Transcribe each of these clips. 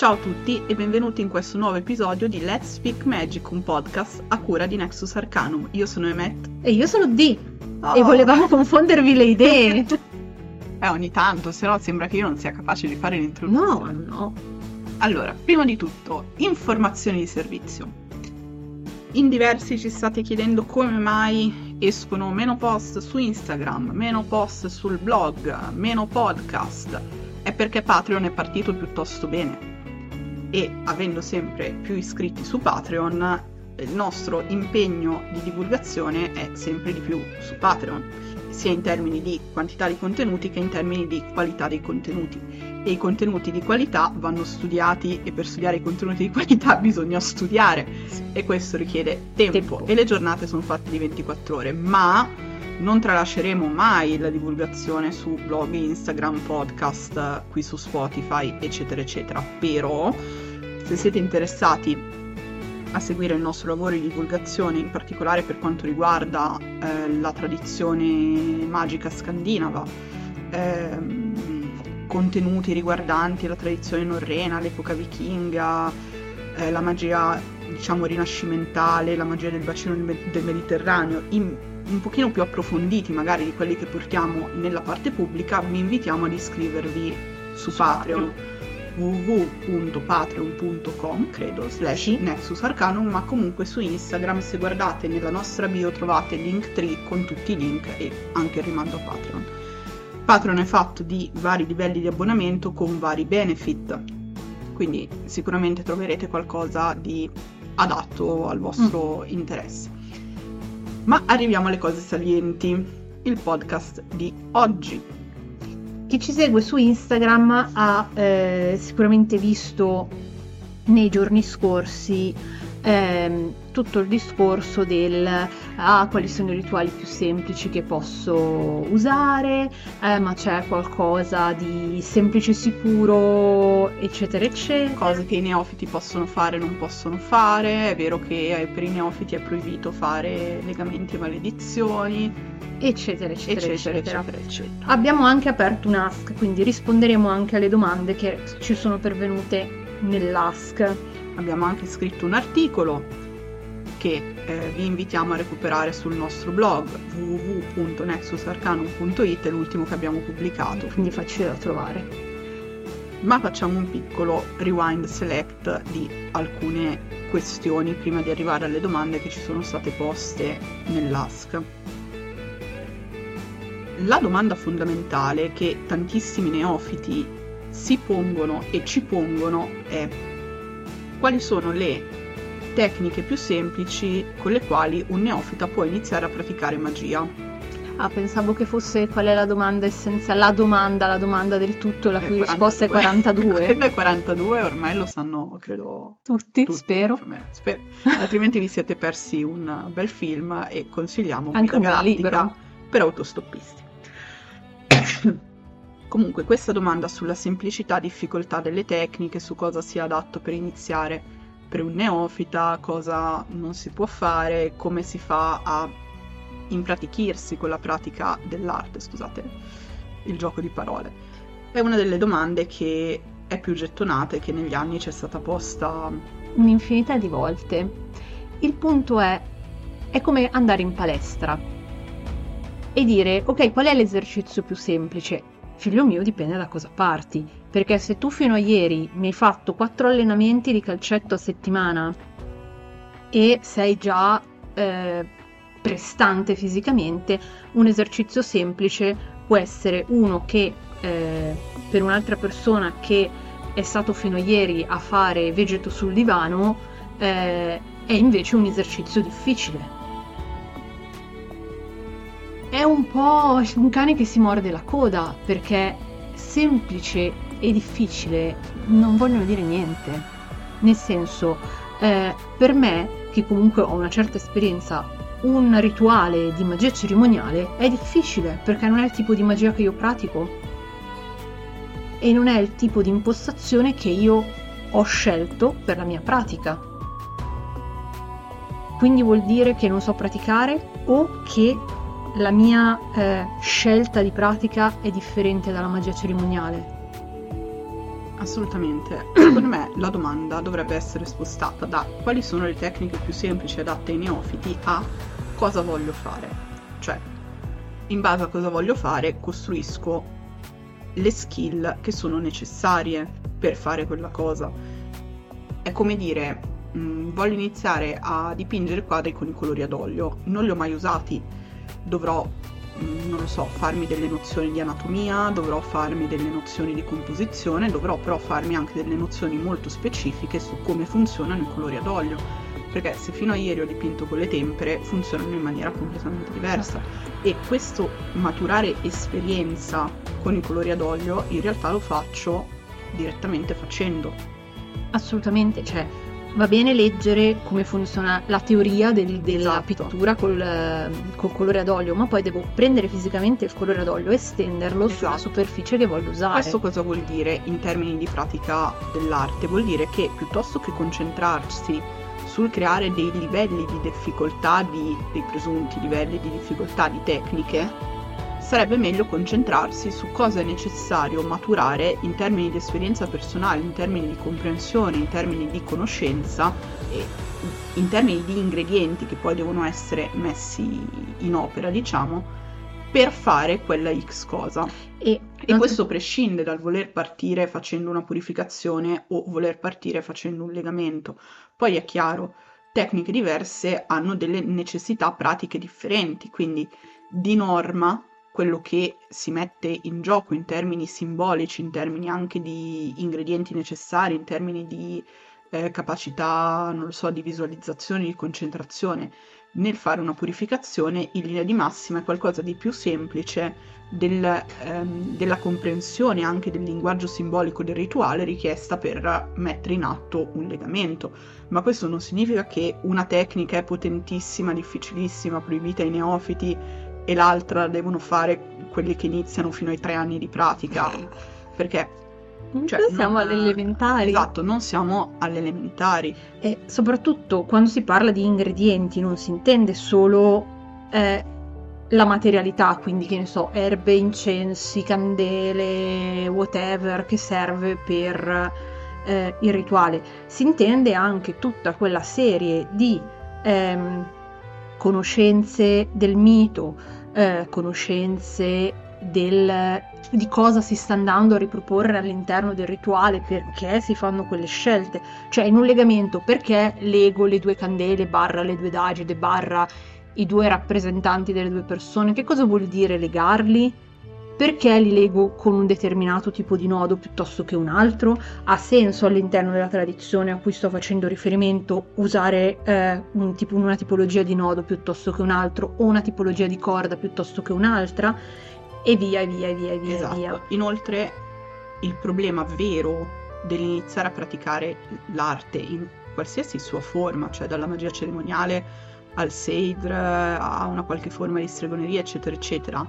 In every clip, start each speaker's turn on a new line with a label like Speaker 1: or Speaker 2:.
Speaker 1: Ciao a tutti e benvenuti in questo nuovo episodio di Let's Speak Magic, un podcast a cura di Nexus Arcanum. Io sono Emet.
Speaker 2: E io sono D.
Speaker 1: Oh.
Speaker 2: E volevamo confondervi le idee.
Speaker 1: Eh, ogni tanto, se no sembra che io non sia capace di fare l'introduzione.
Speaker 2: No, no.
Speaker 1: Allora, prima di tutto, informazioni di servizio. In diversi ci state chiedendo come mai escono meno post su Instagram, meno post sul blog, meno podcast. È perché Patreon è partito piuttosto bene e avendo sempre più iscritti su Patreon, il nostro impegno di divulgazione è sempre di più su Patreon, sia in termini di quantità di contenuti che in termini di qualità dei contenuti. E i contenuti di qualità vanno studiati e per studiare i contenuti di qualità bisogna studiare e questo richiede tempo,
Speaker 2: Tempo.
Speaker 1: e le giornate sono fatte di 24 ore, ma non tralasceremo mai la divulgazione su blog, Instagram, podcast, qui su Spotify, eccetera, eccetera. Però, se siete interessati a seguire il nostro lavoro di divulgazione, in particolare per quanto riguarda eh, la tradizione magica scandinava, ehm, contenuti riguardanti la tradizione norrena, l'epoca vichinga, eh, la magia diciamo rinascimentale, la magia del bacino del, Me- del Mediterraneo, in un pochino più approfonditi magari di quelli che portiamo nella parte pubblica, vi invitiamo ad iscrivervi su Patreon. Www.patreon.com credo slash
Speaker 2: Sì.
Speaker 1: Nexus Arcanum ma comunque su Instagram se guardate nella nostra bio trovate link tree con tutti i link e anche il rimando a Patreon. Patreon è fatto di vari livelli di abbonamento con vari benefit quindi sicuramente troverete qualcosa di adatto al vostro interesse ma arriviamo alle cose salienti il podcast di oggi.
Speaker 2: Chi ci segue su Instagram ha eh, sicuramente visto nei giorni scorsi ehm, tutto il discorso del ah, quali sono i rituali più semplici che posso usare, eh, ma c'è qualcosa di semplice sicuro, eccetera, eccetera.
Speaker 1: cose che i neofiti possono fare e non possono fare. È vero che eh, per i neofiti è proibito fare legamenti e maledizioni,
Speaker 2: eccetera, eccetera,
Speaker 1: eccetera,
Speaker 2: eccetera.
Speaker 1: eccetera, eccetera.
Speaker 2: Abbiamo anche aperto un ask, quindi risponderemo anche alle domande che ci sono pervenute nell'ask.
Speaker 1: Abbiamo anche scritto un articolo che eh, vi invitiamo a recuperare sul nostro blog www.nexusarcanum.it, è l'ultimo che abbiamo pubblicato.
Speaker 2: quindi facile da trovare.
Speaker 1: Ma facciamo un piccolo rewind select di alcune questioni prima di arrivare alle domande che ci sono state poste nell'ask. La domanda fondamentale che tantissimi neofiti si pongono e ci pongono è quali sono le tecniche più semplici con le quali un neofita può iniziare a praticare magia.
Speaker 2: Ah, pensavo che fosse qual è la domanda essenziale, la domanda, la domanda del tutto, la
Speaker 1: Eh,
Speaker 2: cui risposta è 42.
Speaker 1: Quello è 42, ormai lo sanno, credo,
Speaker 2: Tutti,
Speaker 1: tutti,
Speaker 2: spero.
Speaker 1: spero. Altrimenti vi siete persi un bel film e consigliamo
Speaker 2: Anche un libro.
Speaker 1: per autostoppisti. Comunque, questa domanda sulla semplicità e difficoltà delle tecniche, su cosa sia adatto per iniziare per un neofita, cosa non si può fare, come si fa a impratichirsi con la pratica dell'arte, scusate il gioco di parole. È una delle domande che è più gettonata e che negli anni ci è stata posta
Speaker 2: Un'infinità di volte. Il punto è, è come andare in palestra e dire, ok, qual è l'esercizio più semplice? Figlio mio, dipende da cosa parti. Perché se tu fino a ieri mi hai fatto quattro allenamenti di calcetto a settimana e sei già eh, prestante fisicamente, un esercizio semplice può essere uno che eh, per un'altra persona che è stato fino a ieri a fare vegeto sul divano eh, è invece un esercizio difficile. È un po' un cane che si morde la coda perché semplice e difficile non vogliono dire niente. Nel senso, eh, per me, che comunque ho una certa esperienza, un rituale di magia cerimoniale è difficile perché non è il tipo di magia che io pratico e non è il tipo di impostazione che io ho scelto per la mia pratica. Quindi vuol dire che non so praticare o che la mia eh, scelta di pratica è differente dalla magia cerimoniale.
Speaker 1: Assolutamente. Secondo me la domanda dovrebbe essere spostata da quali sono le tecniche più semplici adatte ai neofiti a cosa voglio fare. Cioè, in base a cosa voglio fare, costruisco le skill che sono necessarie per fare quella cosa. È come dire, mh, mm, voglio iniziare a dipingere quadri con i colori ad olio, non li ho mai usati, dovrò Mm, non lo so, farmi delle nozioni di anatomia, dovrò farmi delle nozioni di composizione, dovrò però farmi anche delle nozioni molto specifiche su come funzionano i colori ad olio. Perché se fino a ieri ho dipinto con le tempere, funzionano in maniera completamente diversa. E questo maturare esperienza con i colori ad olio, in realtà lo faccio direttamente facendo.
Speaker 2: Assolutamente, cioè va bene leggere come funziona la teoria del, della esatto. pittura col, col, colore ad olio, ma poi devo prendere fisicamente il colore ad olio e stenderlo esatto. sulla superficie che voglio usare.
Speaker 1: Questo cosa vuol dire in termini di pratica dell'arte? Vuol dire che piuttosto che concentrarsi sul creare dei livelli di difficoltà, di, dei presunti livelli di difficoltà di tecniche, sarebbe meglio concentrarsi su cosa è necessario maturare in termini di esperienza personale, in termini di comprensione, in termini di conoscenza e in termini di ingredienti che poi devono essere messi in opera, diciamo, per fare quella X cosa. E, e questo prescinde dal voler partire facendo una purificazione o voler partire facendo un legamento. Poi è chiaro, tecniche diverse hanno delle necessità pratiche differenti, quindi di norma quello che si mette in gioco in termini simbolici, in termini anche di ingredienti necessari, in termini di eh, capacità, non lo so, di visualizzazione, di concentrazione nel fare una purificazione, in linea di massima è qualcosa di più semplice del, ehm, della comprensione anche del linguaggio simbolico del rituale richiesta per mettere in atto un legamento. Ma questo non significa che una tecnica è potentissima, difficilissima, proibita ai neofiti e l'altra devono fare quelli che iniziano fino ai tre anni di pratica. Perché
Speaker 2: cioè, siamo non, alle elementari.
Speaker 1: Esatto, non siamo alle elementari.
Speaker 2: E soprattutto quando si parla di ingredienti non si intende solo eh, la materialità, quindi che ne so, erbe, incensi, candele, whatever che serve per eh, il rituale. Si intende anche tutta quella serie di ehm, conoscenze del mito, eh, conoscenze del, di cosa si sta andando a riproporre all'interno del rituale, perché si fanno quelle scelte, cioè in un legamento perché lego le due candele barra le due dagide barra i due rappresentanti delle due persone, che cosa vuol dire legarli? Perché li leggo con un determinato tipo di nodo piuttosto che un altro? Ha senso all'interno della tradizione a cui sto facendo riferimento usare eh, un tipo, una tipologia di nodo piuttosto che un altro o una tipologia di corda piuttosto che un'altra? E via, e via, e via, e via,
Speaker 1: esatto.
Speaker 2: via.
Speaker 1: Inoltre il problema vero dell'iniziare a praticare l'arte in qualsiasi sua forma, cioè dalla magia cerimoniale al Seidr, a una qualche forma di stregoneria, eccetera, eccetera,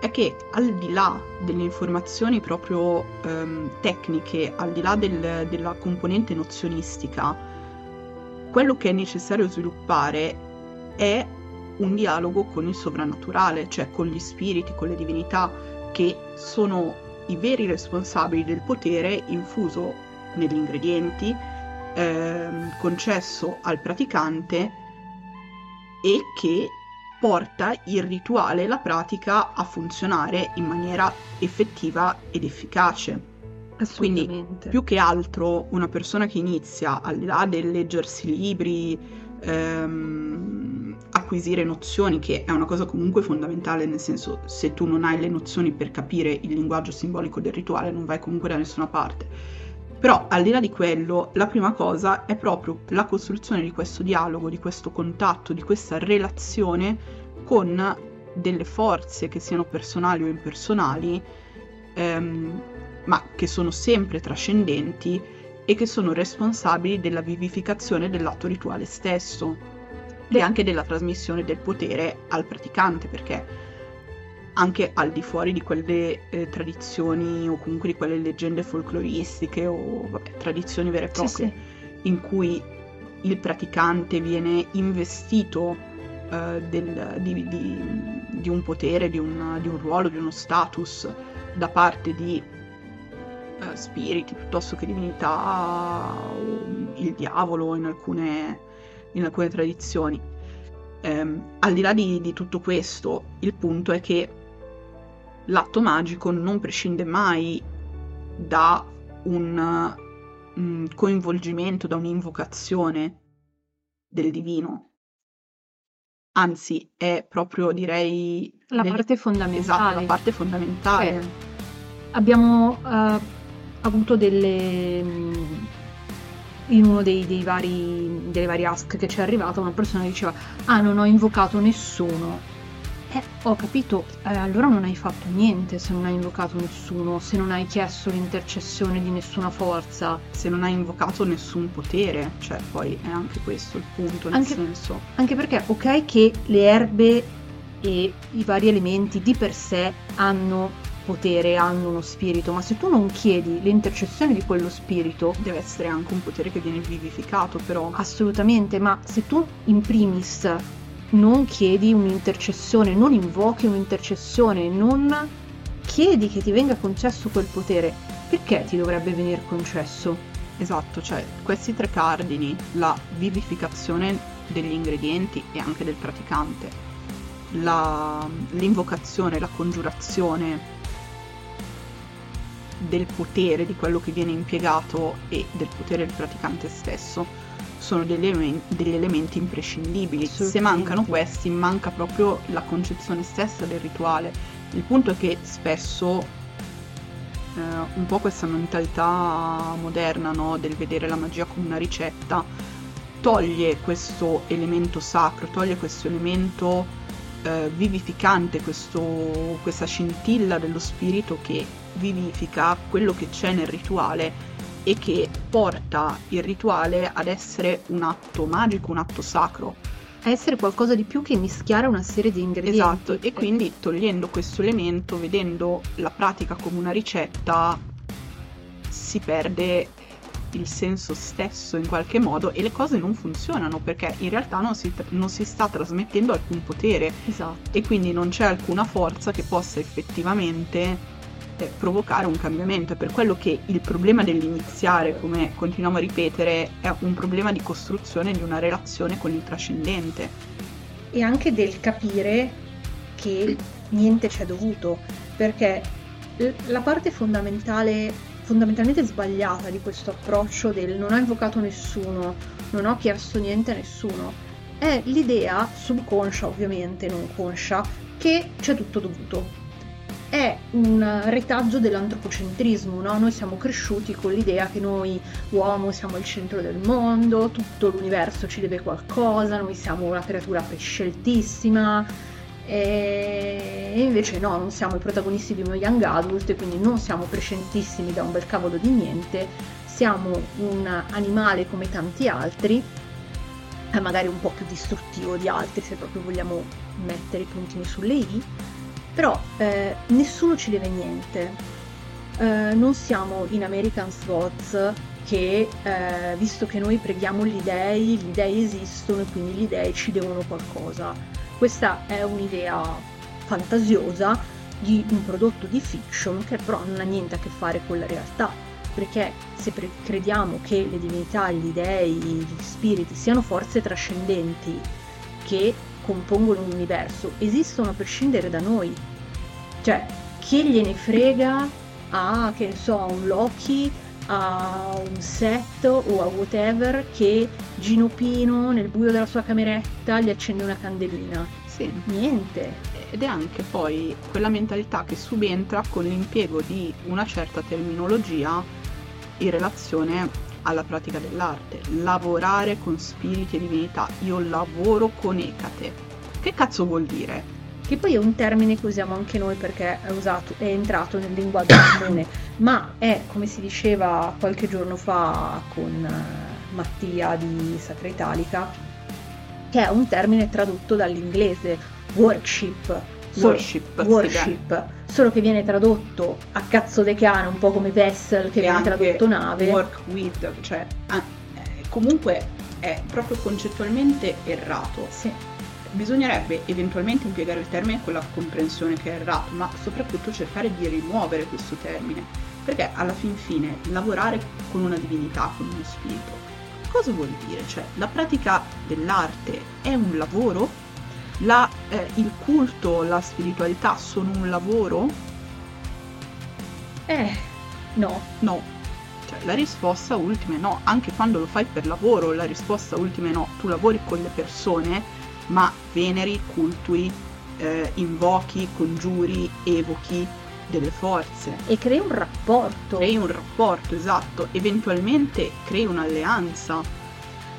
Speaker 1: è che al di là delle informazioni proprio ehm, tecniche, al di là del, della componente nozionistica, quello che è necessario sviluppare è un dialogo con il sovrannaturale, cioè con gli spiriti, con le divinità, che sono i veri responsabili del potere infuso negli ingredienti, ehm, concesso al praticante e che porta il rituale la pratica a funzionare in maniera effettiva ed efficace. Quindi più che altro una persona che inizia, al di là del leggersi libri, ehm, acquisire nozioni, che è una cosa comunque fondamentale, nel senso se tu non hai le nozioni per capire il linguaggio simbolico del rituale non vai comunque da nessuna parte però al di là di quello, la prima cosa è proprio la costruzione di questo dialogo, di questo contatto, di questa relazione con delle forze che siano personali o impersonali, ehm, ma che sono sempre trascendenti e che sono responsabili della vivificazione dell'atto rituale stesso e anche della trasmissione del potere al praticante, perché anche al di fuori di quelle eh, tradizioni o comunque di quelle leggende folcloristiche o vabbè, tradizioni vere e proprie sì, sì. in cui il praticante viene investito uh, del, di, di, di, un potere, di un, di un, ruolo, di uno status da parte di eh, spiriti piuttosto che divinità o il diavolo in alcune, in alcune tradizioni. Eh, al di là di, di tutto questo, il punto è che l'atto magico non prescinde mai da un um, coinvolgimento, da un'invocazione del divino. Anzi, è proprio, direi...
Speaker 2: La nel... parte fondamentale.
Speaker 1: Esatto, la parte fondamentale.
Speaker 2: Eh, abbiamo uh, avuto delle... Mm, in uno dei, dei vari, delle varie ask che ci è arrivata una persona diceva ah non ho invocato nessuno eh, ho capito, eh, allora non hai fatto niente se non hai invocato nessuno, se non hai chiesto l'intercessione di nessuna forza.
Speaker 1: Se non hai invocato nessun potere, cioè poi è anche questo il punto, nel
Speaker 2: anche,
Speaker 1: senso.
Speaker 2: Anche perché, ok, che le erbe e i vari elementi di per sé hanno potere, hanno uno spirito, ma se tu non chiedi l'intercessione di quello spirito,
Speaker 1: deve essere anche un potere che viene vivificato, però.
Speaker 2: Assolutamente, ma se tu in primis non chiedi un'intercessione, non invochi un'intercessione, non chiedi che ti venga concesso quel potere, perché ti dovrebbe venire concesso?
Speaker 1: Esatto, cioè questi tre cardini, la vivificazione degli ingredienti e anche del praticante, la, l'invocazione, la congiurazione del potere di quello che viene impiegato e del potere del praticante stesso, sono degli elementi, degli elementi imprescindibili. Se mancano questi, manca proprio la concezione stessa del rituale. Il punto è che spesso eh, un po' questa mentalità moderna no, del vedere la magia come una ricetta toglie questo elemento sacro, toglie questo elemento eh, vivificante, questo, questa scintilla dello spirito che vivifica quello che c'è nel rituale e che porta il rituale ad essere un atto magico, un atto sacro.
Speaker 2: A essere qualcosa di più che mischiare una serie di ingredienti.
Speaker 1: Esatto, e quindi togliendo questo elemento, vedendo la pratica come una ricetta, si perde il senso stesso in qualche modo e le cose non funzionano perché in realtà non si, non si sta trasmettendo alcun potere
Speaker 2: esatto.
Speaker 1: e quindi non c'è alcuna forza che possa effettivamente provocare un cambiamento. È per quello che il problema dell'iniziare, come continuiamo a ripetere, è un problema di costruzione di una relazione con il trascendente.
Speaker 2: E anche del capire che niente ci è dovuto, perché la parte fondamentale, fondamentalmente sbagliata di questo approccio del non ho invocato nessuno, non ho chiesto niente a nessuno, è l'idea subconscia, ovviamente non conscia, che c'è tutto dovuto è un retaggio dell'antropocentrismo, no? Noi siamo cresciuti con l'idea che noi uomo siamo il centro del mondo, tutto l'universo ci deve qualcosa, noi siamo una creatura presceltissima e invece no, non siamo i protagonisti di uno young adult e quindi non siamo prescentissimi da un bel cavolo di niente, siamo un animale come tanti altri, magari un po' più distruttivo di altri se proprio vogliamo mettere i puntini sulle i, però eh, nessuno ci deve niente. Eh, non siamo in American's Gods che, eh, visto che noi preghiamo gli dei, gli dei esistono e quindi gli dei ci devono qualcosa. Questa è un'idea fantasiosa di un prodotto di fiction che però non ha niente a che fare con la realtà, perché se pre- crediamo che le divinità, gli dei, gli spiriti siano forze trascendenti che compongono l'universo esistono a prescindere da noi. Cioè, chi gliene frega a, che ne so, a un Loki, a un set o a whatever che Gino Pino nel buio della sua cameretta gli accende una candelina.
Speaker 1: Sì.
Speaker 2: Niente.
Speaker 1: Ed è anche poi quella mentalità che subentra con l'impiego di una certa terminologia in relazione alla pratica dell'arte, lavorare con spiriti e divinità. Io lavoro con Ecate. Che cazzo vuol dire?
Speaker 2: Che poi è un termine che usiamo anche noi perché è, usato, è entrato nel linguaggio comune, ma è, come si diceva qualche giorno fa con uh, Mattia di Sacra Italica, che è un termine tradotto dall'inglese worship.
Speaker 1: Worship,
Speaker 2: worship solo che viene tradotto a cazzo de cane, un po' come vessel che e viene tradotto nave.
Speaker 1: Work with, cioè ah, comunque è proprio concettualmente errato.
Speaker 2: Sì.
Speaker 1: bisognerebbe eventualmente impiegare il termine con la comprensione che è errato, ma soprattutto cercare di rimuovere questo termine, perché alla fin fine lavorare con una divinità, con uno spirito, cosa vuol dire? Cioè, la pratica dell'arte è un lavoro? La, eh, il culto, la spiritualità sono un lavoro?
Speaker 2: Eh, no.
Speaker 1: No. Cioè, la risposta ultima è no, anche quando lo fai per lavoro, la risposta ultima è no. Tu lavori con le persone, ma veneri, cultui, eh, invochi, congiuri, evochi delle forze.
Speaker 2: E crei un rapporto.
Speaker 1: Crei un rapporto, esatto. Eventualmente crei un'alleanza.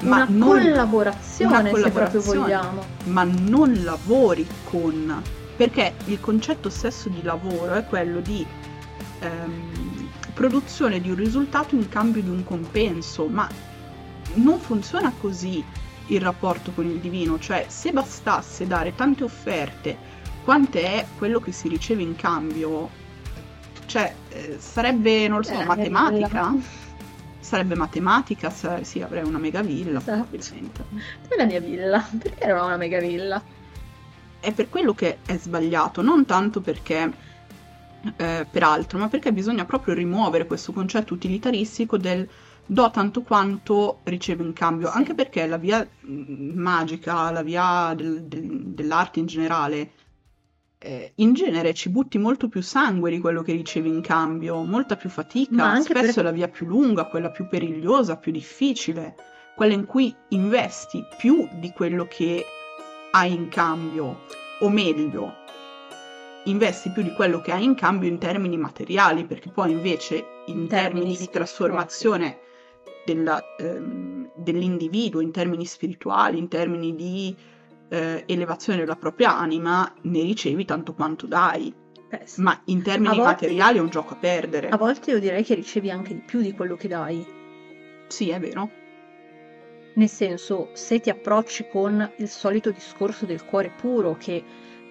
Speaker 2: Una, non, collaborazione, una collaborazione, se proprio vogliamo.
Speaker 1: Ma non lavori con... Perché il concetto stesso di lavoro è quello di ehm, produzione di un risultato in cambio di un compenso, ma non funziona così il rapporto con il divino, cioè se bastasse dare tante offerte quante è quello che si riceve in cambio, cioè eh, sarebbe, non lo so, eh, matematica? Sarebbe matematica, sa- sì, avrei una mega villa, esatto. probabilmente.
Speaker 2: Dov'è la mia villa? Perché non ho una mega villa?
Speaker 1: È per quello che è sbagliato, non tanto perché eh, per altro, ma perché bisogna proprio rimuovere questo concetto utilitaristico del do tanto quanto ricevo in cambio, sì. anche perché la via mm, magica, la via del, del, dell'arte in generale, eh, in genere ci butti molto più sangue di quello che ricevi in cambio, molta più fatica, spesso per... è la via più lunga, quella più perigliosa, più difficile, quella in cui investi più di quello che hai in cambio, o meglio, investi più di quello che hai in cambio in termini materiali, perché poi invece in termini, termini di trasformazione della, ehm, dell'individuo, in termini spirituali, in termini di eh, elevazione della propria anima, ne ricevi tanto quanto dai. Eh sì. Ma in termini volte, materiali è un gioco a perdere.
Speaker 2: A volte io direi che ricevi anche di più di quello che dai.
Speaker 1: Sì, è vero.
Speaker 2: Nel senso, se ti approcci con il solito discorso del cuore puro, che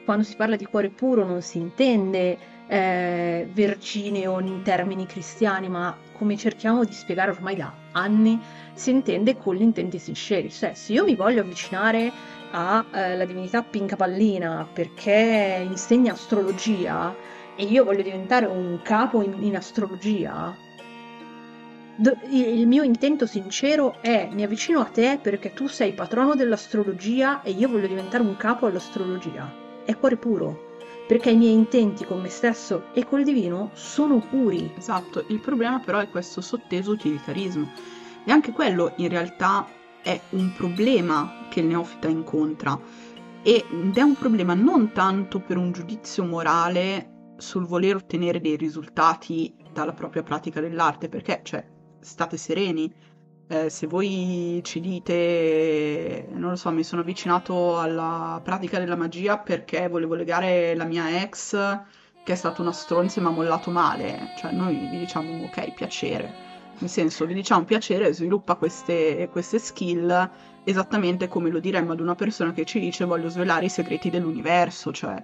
Speaker 2: quando si parla di cuore puro non si intende eh, vergineo in termini cristiani, ma come cerchiamo di spiegare ormai da anni, si intende con gli intenti sinceri. Cioè, se io mi voglio avvicinare alla eh, divinità Pinca Pallina perché insegna astrologia e io voglio diventare un capo in, in astrologia, do, il mio intento sincero è mi avvicino a te perché tu sei patrono dell'astrologia e io voglio diventare un capo all'astrologia è cuore puro, perché i miei intenti con me stesso e col divino sono puri.
Speaker 1: Esatto, il problema però è questo sotteso utilitarismo. E anche quello in realtà è un problema che il neofita incontra. Ed è un problema non tanto per un giudizio morale sul voler ottenere dei risultati dalla propria pratica dell'arte, perché, cioè, state sereni, eh, se voi ci dite, non lo so, mi sono avvicinato alla pratica della magia perché volevo legare la mia ex, che è stata una stronza e mi ha mollato male, cioè noi vi diciamo ok, piacere. Nel senso, vi diciamo piacere, sviluppa queste, queste skill esattamente come lo diremmo ad una persona che ci dice voglio svelare i segreti dell'universo, cioè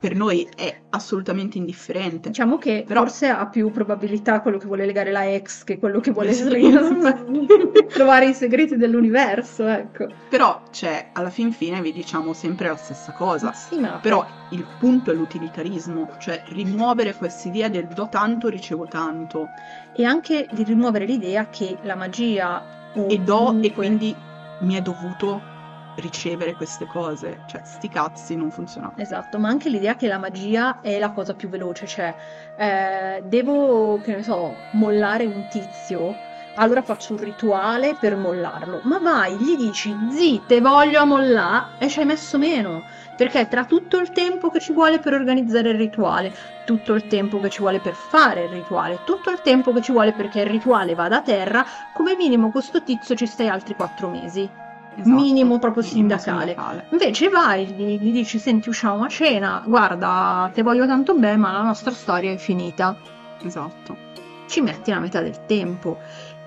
Speaker 1: per noi è assolutamente indifferente.
Speaker 2: Diciamo che Però... forse ha più probabilità quello che vuole legare la ex che quello che vuole trovare i segreti dell'universo, ecco.
Speaker 1: Però, cioè, alla fin fine vi diciamo sempre la stessa cosa.
Speaker 2: Sì, ma
Speaker 1: Però il punto è l'utilitarismo, cioè rimuovere questa idea del do tanto, ricevo tanto.
Speaker 2: E anche di rimuovere l'idea che la magia...
Speaker 1: e do comunque... e quindi mi è dovuto ricevere queste cose. Cioè, sti cazzi non funzionano.
Speaker 2: Esatto, ma anche l'idea che la magia è la cosa più veloce, cioè eh, devo, che ne so, mollare un tizio, allora faccio un rituale per mollarlo. Ma vai, gli dici, zitte, voglio mollare, e ci hai messo meno. Perché tra tutto il tempo che ci vuole per organizzare il rituale, tutto il tempo che ci vuole per fare il rituale, tutto il tempo che ci vuole perché il rituale vada a terra, come minimo questo tizio ci stai altri quattro mesi esatto. minimo proprio sindacale. sindacale. Invece vai, gli, gli, dici, senti, usciamo a cena, guarda, te voglio tanto bene, ma la nostra storia è finita.
Speaker 1: Esatto.
Speaker 2: Ci metti la metà del tempo.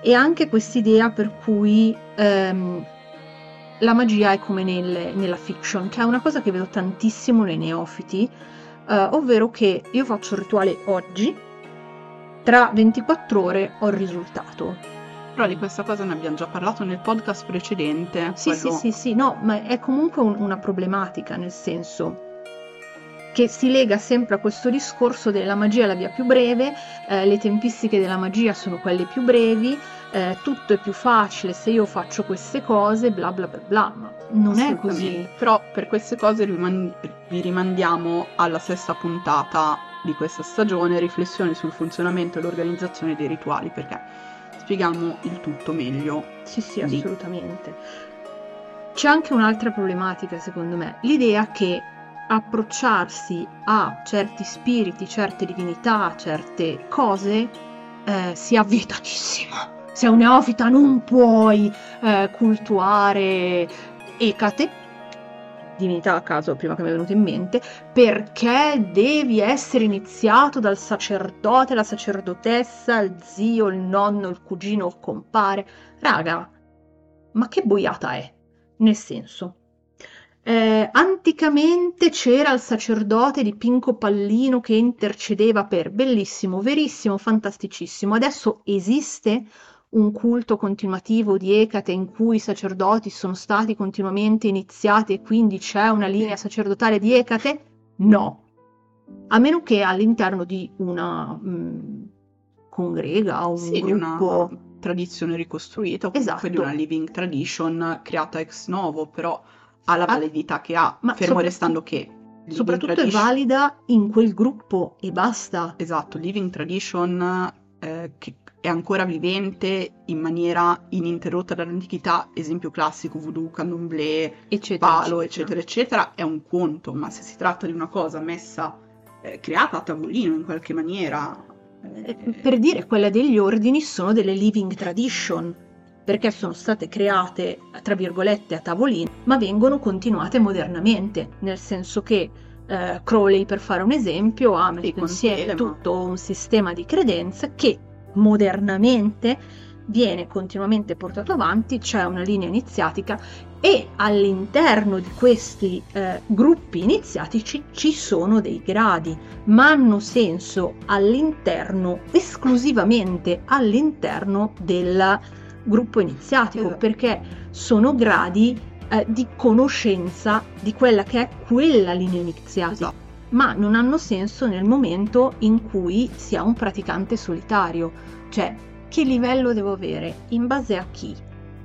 Speaker 2: E anche quest'idea per cui ehm, la magia è come nel, nella fiction, che è una cosa che vedo tantissimo nei neofiti, eh, ovvero che io faccio il rituale oggi, tra 24 ore ho il risultato
Speaker 1: Però di questa cosa ne abbiamo già parlato nel podcast precedente.
Speaker 2: Sì,
Speaker 1: quello-
Speaker 2: sì, sì, sì, no, ma è comunque un- una problematica, nel senso che si lega sempre a questo discorso della magia è la via più breve, eh, le tempistiche della magia sono quelle più brevi, eh, tutto è più facile se io faccio queste cose, bla bla bla bla, ma non è così.
Speaker 1: Però per queste cose riman- vi rimandiamo alla sesta puntata di questa stagione, riflessioni sul funzionamento e l'organizzazione dei rituali, perché spieghiamo il tutto meglio.
Speaker 2: Sì, sì,
Speaker 1: Sì.
Speaker 2: assolutamente. C'è anche un'altra problematica, secondo me, l'idea che approcciarsi a certi spiriti, certe divinità, certe cose eh, sia vietatissimo. Sei un neofita, non puoi eh, cultuare Ecate, divinità a caso, prima che mi è venuto in mente, perché devi essere iniziato dal sacerdote, la sacerdotessa, il zio, il nonno, il cugino, il compare. Raga, ma che boiata è? Nel senso, eh, anticamente c'era il sacerdote di Pinco Pallino che intercedeva per bellissimo, verissimo, fantasticissimo. Adesso esiste un culto continuativo di Ecate in cui i sacerdoti sono stati continuamente iniziati e quindi c'è una linea sacerdotale di Ecate? No. A meno che all'interno di una mm, congrega o un
Speaker 1: Sì, di
Speaker 2: gruppo
Speaker 1: una tradizione ricostruita o
Speaker 2: Esatto.
Speaker 1: di una living tradition creata ex novo, però ha la
Speaker 2: Ah,
Speaker 1: validità che ha,
Speaker 2: ma
Speaker 1: fermo
Speaker 2: sopra-
Speaker 1: restando che
Speaker 2: soprattutto è
Speaker 1: tradition-
Speaker 2: valida in quel gruppo e basta.
Speaker 1: Esatto, living tradition eh, che è ancora vivente in maniera ininterrotta dall'antichità, esempio classico voodoo, candomblé,
Speaker 2: Eccetera,
Speaker 1: palo, eccetera, eccetera, è un conto, ma se si tratta di una cosa messa, eh, creata a tavolino in qualche maniera... eh,
Speaker 2: Per dire, quelle degli ordini sono delle living tradition, perché sono state create, tra virgolette, a tavolino, ma vengono continuate modernamente, nel senso che eh, Crowley, per fare un esempio, ha messo insieme tutto un sistema di credenze che modernamente viene continuamente portato avanti, c'è una linea iniziatica e all'interno di questi eh, gruppi iniziatici ci sono dei gradi, ma hanno senso all'interno, esclusivamente all'interno del gruppo iniziatico,
Speaker 1: Esatto.
Speaker 2: perché sono gradi eh, di conoscenza di quella che è quella linea iniziatica
Speaker 1: Esatto.
Speaker 2: Ma non hanno senso nel momento in cui si ha un praticante solitario. Cioè, che livello devo avere? In base a chi?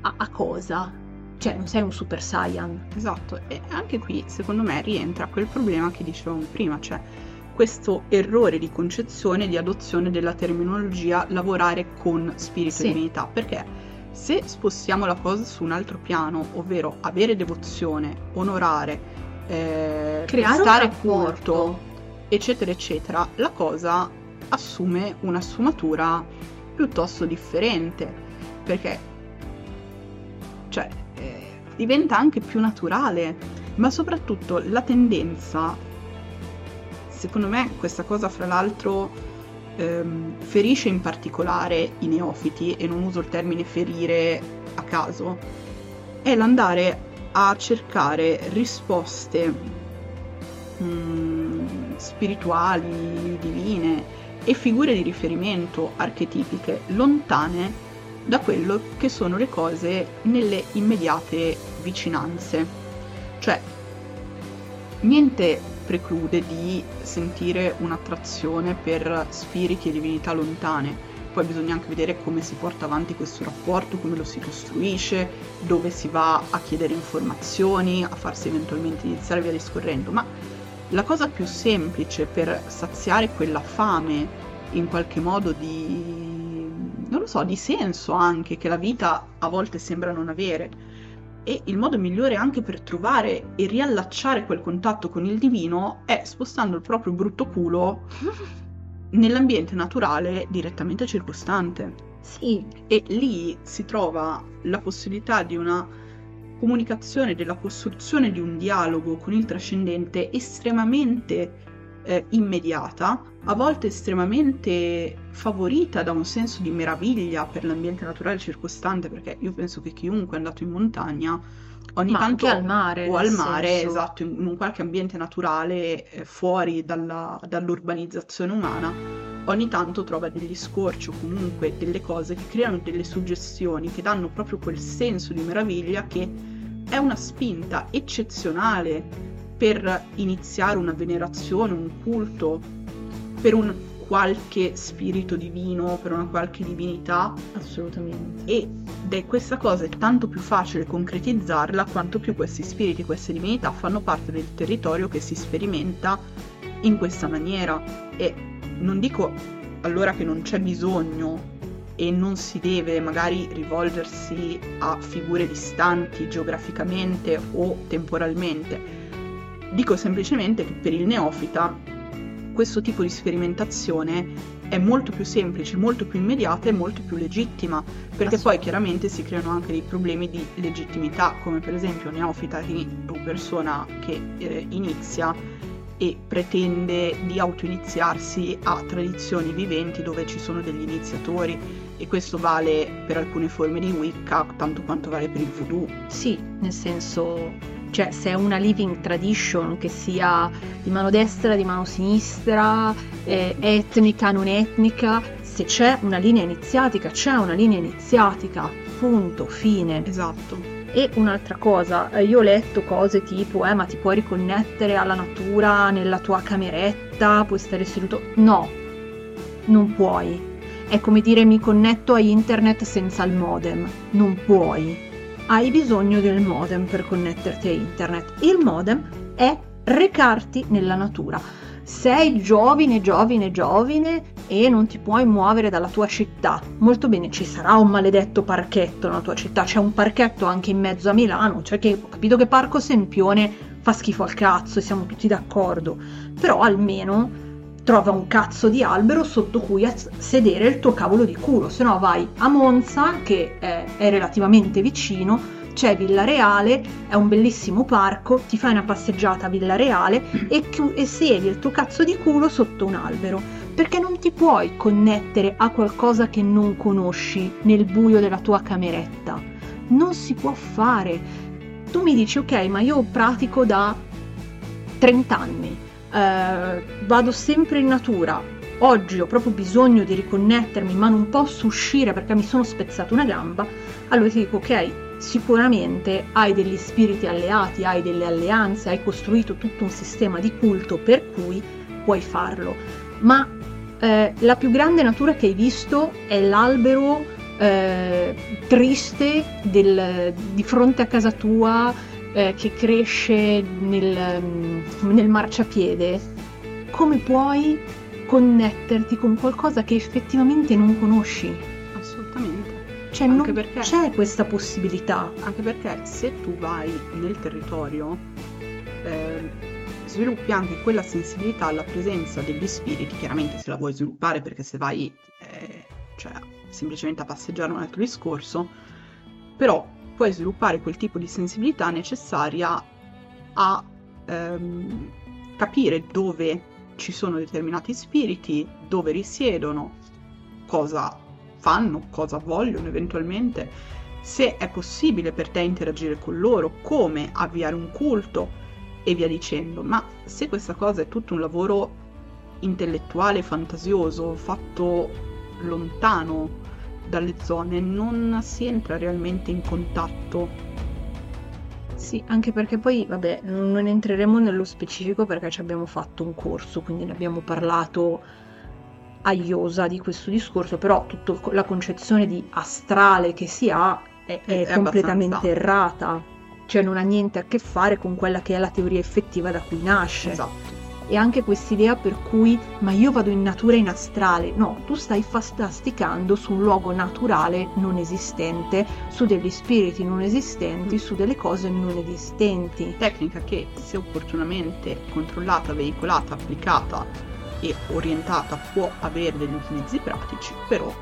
Speaker 2: A, a cosa? Cioè, non sei un super saiyan.
Speaker 1: Esatto, e anche qui secondo me rientra quel problema che dicevamo prima, cioè questo errore di concezione di adozione della terminologia lavorare con spirito
Speaker 2: Sì.
Speaker 1: e divinità, perché se spostiamo la cosa su un altro piano, ovvero avere devozione, onorare, eh,
Speaker 2: Creare un rapporto.
Speaker 1: eccetera, eccetera, la cosa assume una sfumatura piuttosto differente, perché cioè eh, diventa anche più naturale, ma soprattutto la tendenza, secondo me questa cosa fra l'altro ehm, ferisce in particolare i neofiti, e non uso il termine ferire a caso, è l'andare a cercare risposte mm, spirituali, divine e figure di riferimento archetipiche lontane da quello che sono le cose nelle immediate vicinanze. Cioè, niente preclude di sentire un'attrazione per spiriti e divinità lontane. Poi bisogna anche vedere come si porta avanti questo rapporto, come lo si costruisce, dove si va a chiedere informazioni, a farsi eventualmente iniziare via discorrendo. Ma la cosa più semplice per saziare quella fame in qualche modo di, non lo so, di senso anche che la vita a volte sembra non avere. E il modo migliore anche per trovare e riallacciare quel contatto con il divino è spostando il proprio brutto culo nell'ambiente naturale direttamente circostante.
Speaker 2: Sì,
Speaker 1: E lì si trova la possibilità di una comunicazione, della costruzione di un dialogo con il trascendente estremamente eh, immediata, a volte estremamente favorita da un senso di meraviglia per l'ambiente naturale circostante, perché io penso che chiunque è andato in montagna ogni
Speaker 2: ma
Speaker 1: tanto
Speaker 2: anche al mare.
Speaker 1: o al mare,
Speaker 2: senso.
Speaker 1: esatto, in in un qualche ambiente naturale eh, fuori dalla- dall'urbanizzazione umana, ogni tanto trova degli scorci o comunque delle cose che creano delle suggestioni, che danno proprio quel senso di meraviglia che è una spinta eccezionale per iniziare una venerazione, un culto, per un qualche spirito divino, per una qualche divinità.
Speaker 2: Assolutamente.
Speaker 1: Ed è questa cosa è tanto più facile concretizzarla quanto più questi spiriti, queste divinità fanno parte del territorio che si sperimenta in questa maniera. E non dico allora che non c'è bisogno e non si deve magari rivolgersi a figure distanti geograficamente o temporalmente. Dico semplicemente che per il neofita questo tipo di sperimentazione è molto più semplice, molto più immediata e molto più legittima, perché poi chiaramente si creano anche dei problemi di legittimità, come per esempio neofita o persona che eh, inizia e pretende di autoiniziarsi a tradizioni viventi dove ci sono degli iniziatori e questo vale per alcune forme di Wicca tanto quanto vale per il voodoo.
Speaker 2: Sì, nel senso cioè se è una living tradition che sia di mano destra, di mano sinistra, eh, etnica, non etnica, se c'è una linea iniziatica, c'è una linea iniziatica, punto, fine.
Speaker 1: Esatto.
Speaker 2: E un'altra cosa, eh, io ho letto cose tipo, eh, ma ti puoi riconnettere alla natura nella tua cameretta, puoi stare seduto. No, non puoi. È come dire mi connetto a internet senza il modem. Non puoi hai bisogno del modem per connetterti a internet. Il modem è recarti nella natura. Sei giovine, giovine, giovine e non ti puoi muovere dalla tua città. Molto bene, ci sarà un maledetto parchetto nella tua città, c'è un parchetto anche in mezzo a Milano, cioè che ho capito che Parco Sempione fa schifo al cazzo e siamo tutti d'accordo, però almeno trova un cazzo di albero sotto cui sedere il tuo cavolo di culo, se no vai a Monza, che è, è relativamente vicino, c'è Villareale, è un bellissimo parco, ti fai una passeggiata a Villareale e, e siedi il tuo cazzo di culo sotto un albero, perché non ti puoi connettere a qualcosa che non conosci nel buio della tua cameretta. Non si può fare. Tu mi dici, ok, ma io pratico da 30 anni eh, vado sempre in natura, oggi ho proprio bisogno di riconnettermi ma non posso uscire perché mi sono spezzato una gamba, allora ti dico ok, sicuramente hai degli spiriti alleati, hai delle alleanze, hai costruito tutto un sistema di culto per cui puoi farlo, ma eh, la più grande natura che hai visto è l'albero eh, triste del, di fronte a casa tua eh, che cresce nel, mm, nel marciapiede, come puoi connetterti con qualcosa che effettivamente non conosci?
Speaker 1: Assolutamente.
Speaker 2: Cioè, anche non perché, c'è questa possibilità.
Speaker 1: Anche perché se tu vai nel territorio, eh, sviluppi anche quella sensibilità alla presenza degli spiriti, chiaramente se la vuoi sviluppare perché se vai, eh, cioè, semplicemente a passeggiare un altro discorso, però puoi sviluppare quel tipo di sensibilità necessaria a ehm, capire dove ci sono determinati spiriti, dove risiedono, cosa fanno, cosa vogliono eventualmente, se è possibile per te interagire con loro, come avviare un culto e via dicendo. Ma se questa cosa è tutto un lavoro intellettuale, fantasioso, fatto lontano dalle zone non si entra realmente in contatto.
Speaker 2: Sì, anche perché poi, vabbè, non entreremo nello specifico perché ci abbiamo fatto un corso, quindi ne abbiamo parlato a iosa di questo discorso, però tutta la concezione di astrale che si ha è, è, è completamente errata, cioè non ha niente a che fare con quella che è la teoria effettiva da cui nasce.
Speaker 1: Esatto
Speaker 2: e anche quest'idea per cui ma io vado in natura in astrale, no, tu stai fantasticando su un luogo naturale non esistente, su degli spiriti non esistenti, su delle cose non esistenti.
Speaker 1: Tecnica che se opportunamente controllata, veicolata, applicata e orientata può avere degli utilizzi pratici, però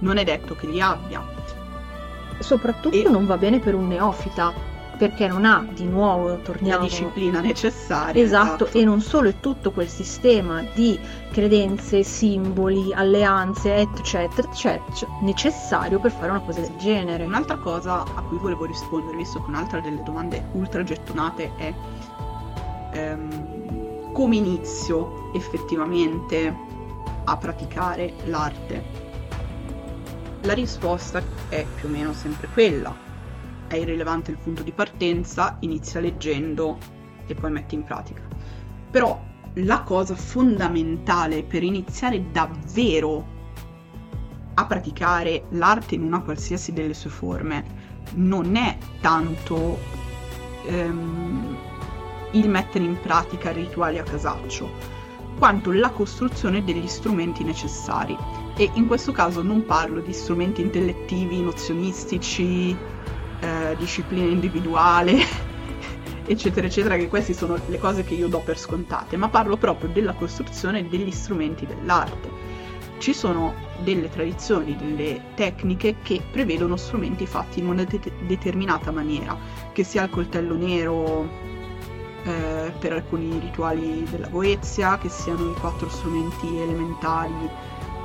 Speaker 1: non è detto che li abbia.
Speaker 2: Soprattutto e... non va bene per un neofita perché non ha di nuovo, torniamo...
Speaker 1: La disciplina necessaria.
Speaker 2: Esatto, esatto, e non solo è tutto quel sistema di credenze, simboli, alleanze, eccetera, eccetera, necessario per fare una cosa del genere.
Speaker 1: Un'altra cosa a cui volevo rispondere, visto che un'altra delle domande ultra gettonate è ehm, come inizio effettivamente a praticare l'arte? La risposta è più o meno sempre quella. È irrilevante il punto di partenza, inizia leggendo e poi metti in pratica. Però la cosa fondamentale per iniziare davvero a praticare l'arte in una qualsiasi delle sue forme non è tanto ehm, il mettere in pratica rituali a casaccio, quanto la costruzione degli strumenti necessari e in questo caso non parlo di strumenti intellettivi, nozionistici, eh, disciplina individuale, eccetera, eccetera, che queste sono le cose che io do per scontate, ma parlo proprio della costruzione degli strumenti dell'arte. Ci sono delle tradizioni, delle tecniche che prevedono strumenti fatti in una de- determinata maniera, che sia il coltello nero eh, per alcuni rituali della Goezia, che siano i quattro strumenti elementari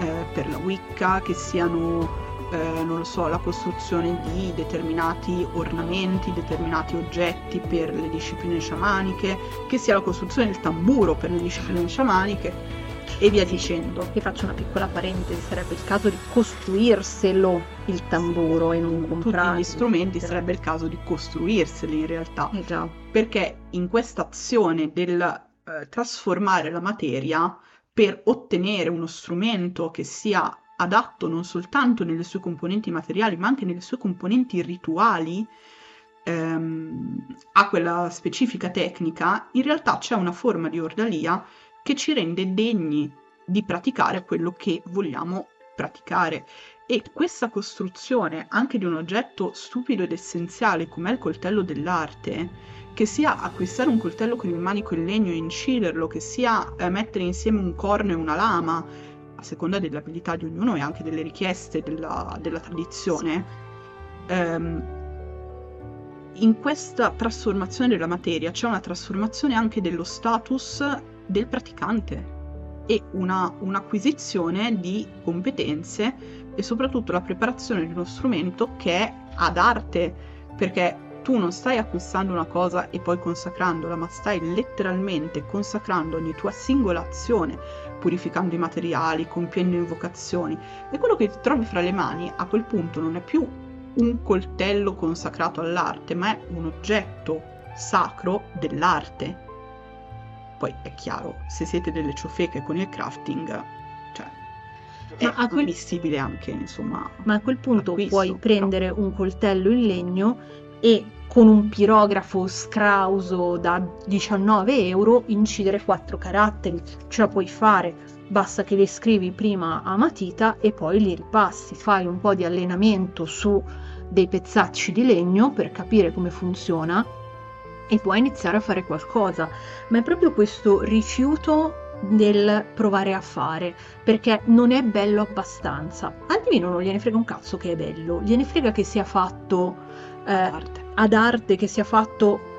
Speaker 1: eh, per la Wicca, che siano, eh, non lo so, la costruzione di determinati ornamenti, determinati oggetti per le discipline sciamaniche, che sia la costruzione del tamburo per le discipline sciamaniche e via dicendo.
Speaker 2: Ti faccio una piccola parentesi, sarebbe il caso di costruirselo il tamburo e non comprare.
Speaker 1: Tutti gli strumenti sarebbe il caso di costruirseli in realtà.
Speaker 2: Eh già.
Speaker 1: Perché in questa azione del eh, trasformare la materia per ottenere uno strumento che sia adatto non soltanto nelle sue componenti materiali, ma anche nelle sue componenti rituali ehm, a quella specifica tecnica, in realtà c'è una forma di ordalia che ci rende degni di praticare quello che vogliamo praticare. E questa costruzione anche di un oggetto stupido ed essenziale come il coltello dell'arte, che sia acquistare un coltello con il manico in legno e inciderlo, che sia eh, mettere insieme un corno e una lama, a seconda dell'abilità di ognuno e anche delle richieste della, della tradizione, ehm, in questa trasformazione della materia c'è una trasformazione anche dello status del praticante e una, un'acquisizione di competenze e soprattutto la preparazione di uno strumento che è ad arte, perché tu non stai acquistando una cosa e poi consacrandola, ma stai letteralmente consacrando ogni tua singola azione, purificando i materiali, compiendo invocazioni. E quello che ti trovi fra le mani a quel punto non è più un coltello consacrato all'arte, ma è un oggetto sacro dell'arte. Poi è chiaro, se siete delle ciofeche con il crafting, cioè è ma quel... ammissibile anche, insomma.
Speaker 2: Ma a quel punto acquisto, puoi prendere però. un coltello in legno e con un pirografo scrauso da 19 euro incidere quattro caratteri. Ce la puoi fare, basta che li scrivi prima a matita e poi li ripassi. Fai un po' di allenamento su dei pezzacci di legno per capire come funziona e puoi iniziare a fare qualcosa. Ma è proprio questo rifiuto del provare a fare perché non è bello abbastanza. Al divino non gliene frega un cazzo che è bello, gliene frega che sia fatto eh, arte. ad arte, che sia fatto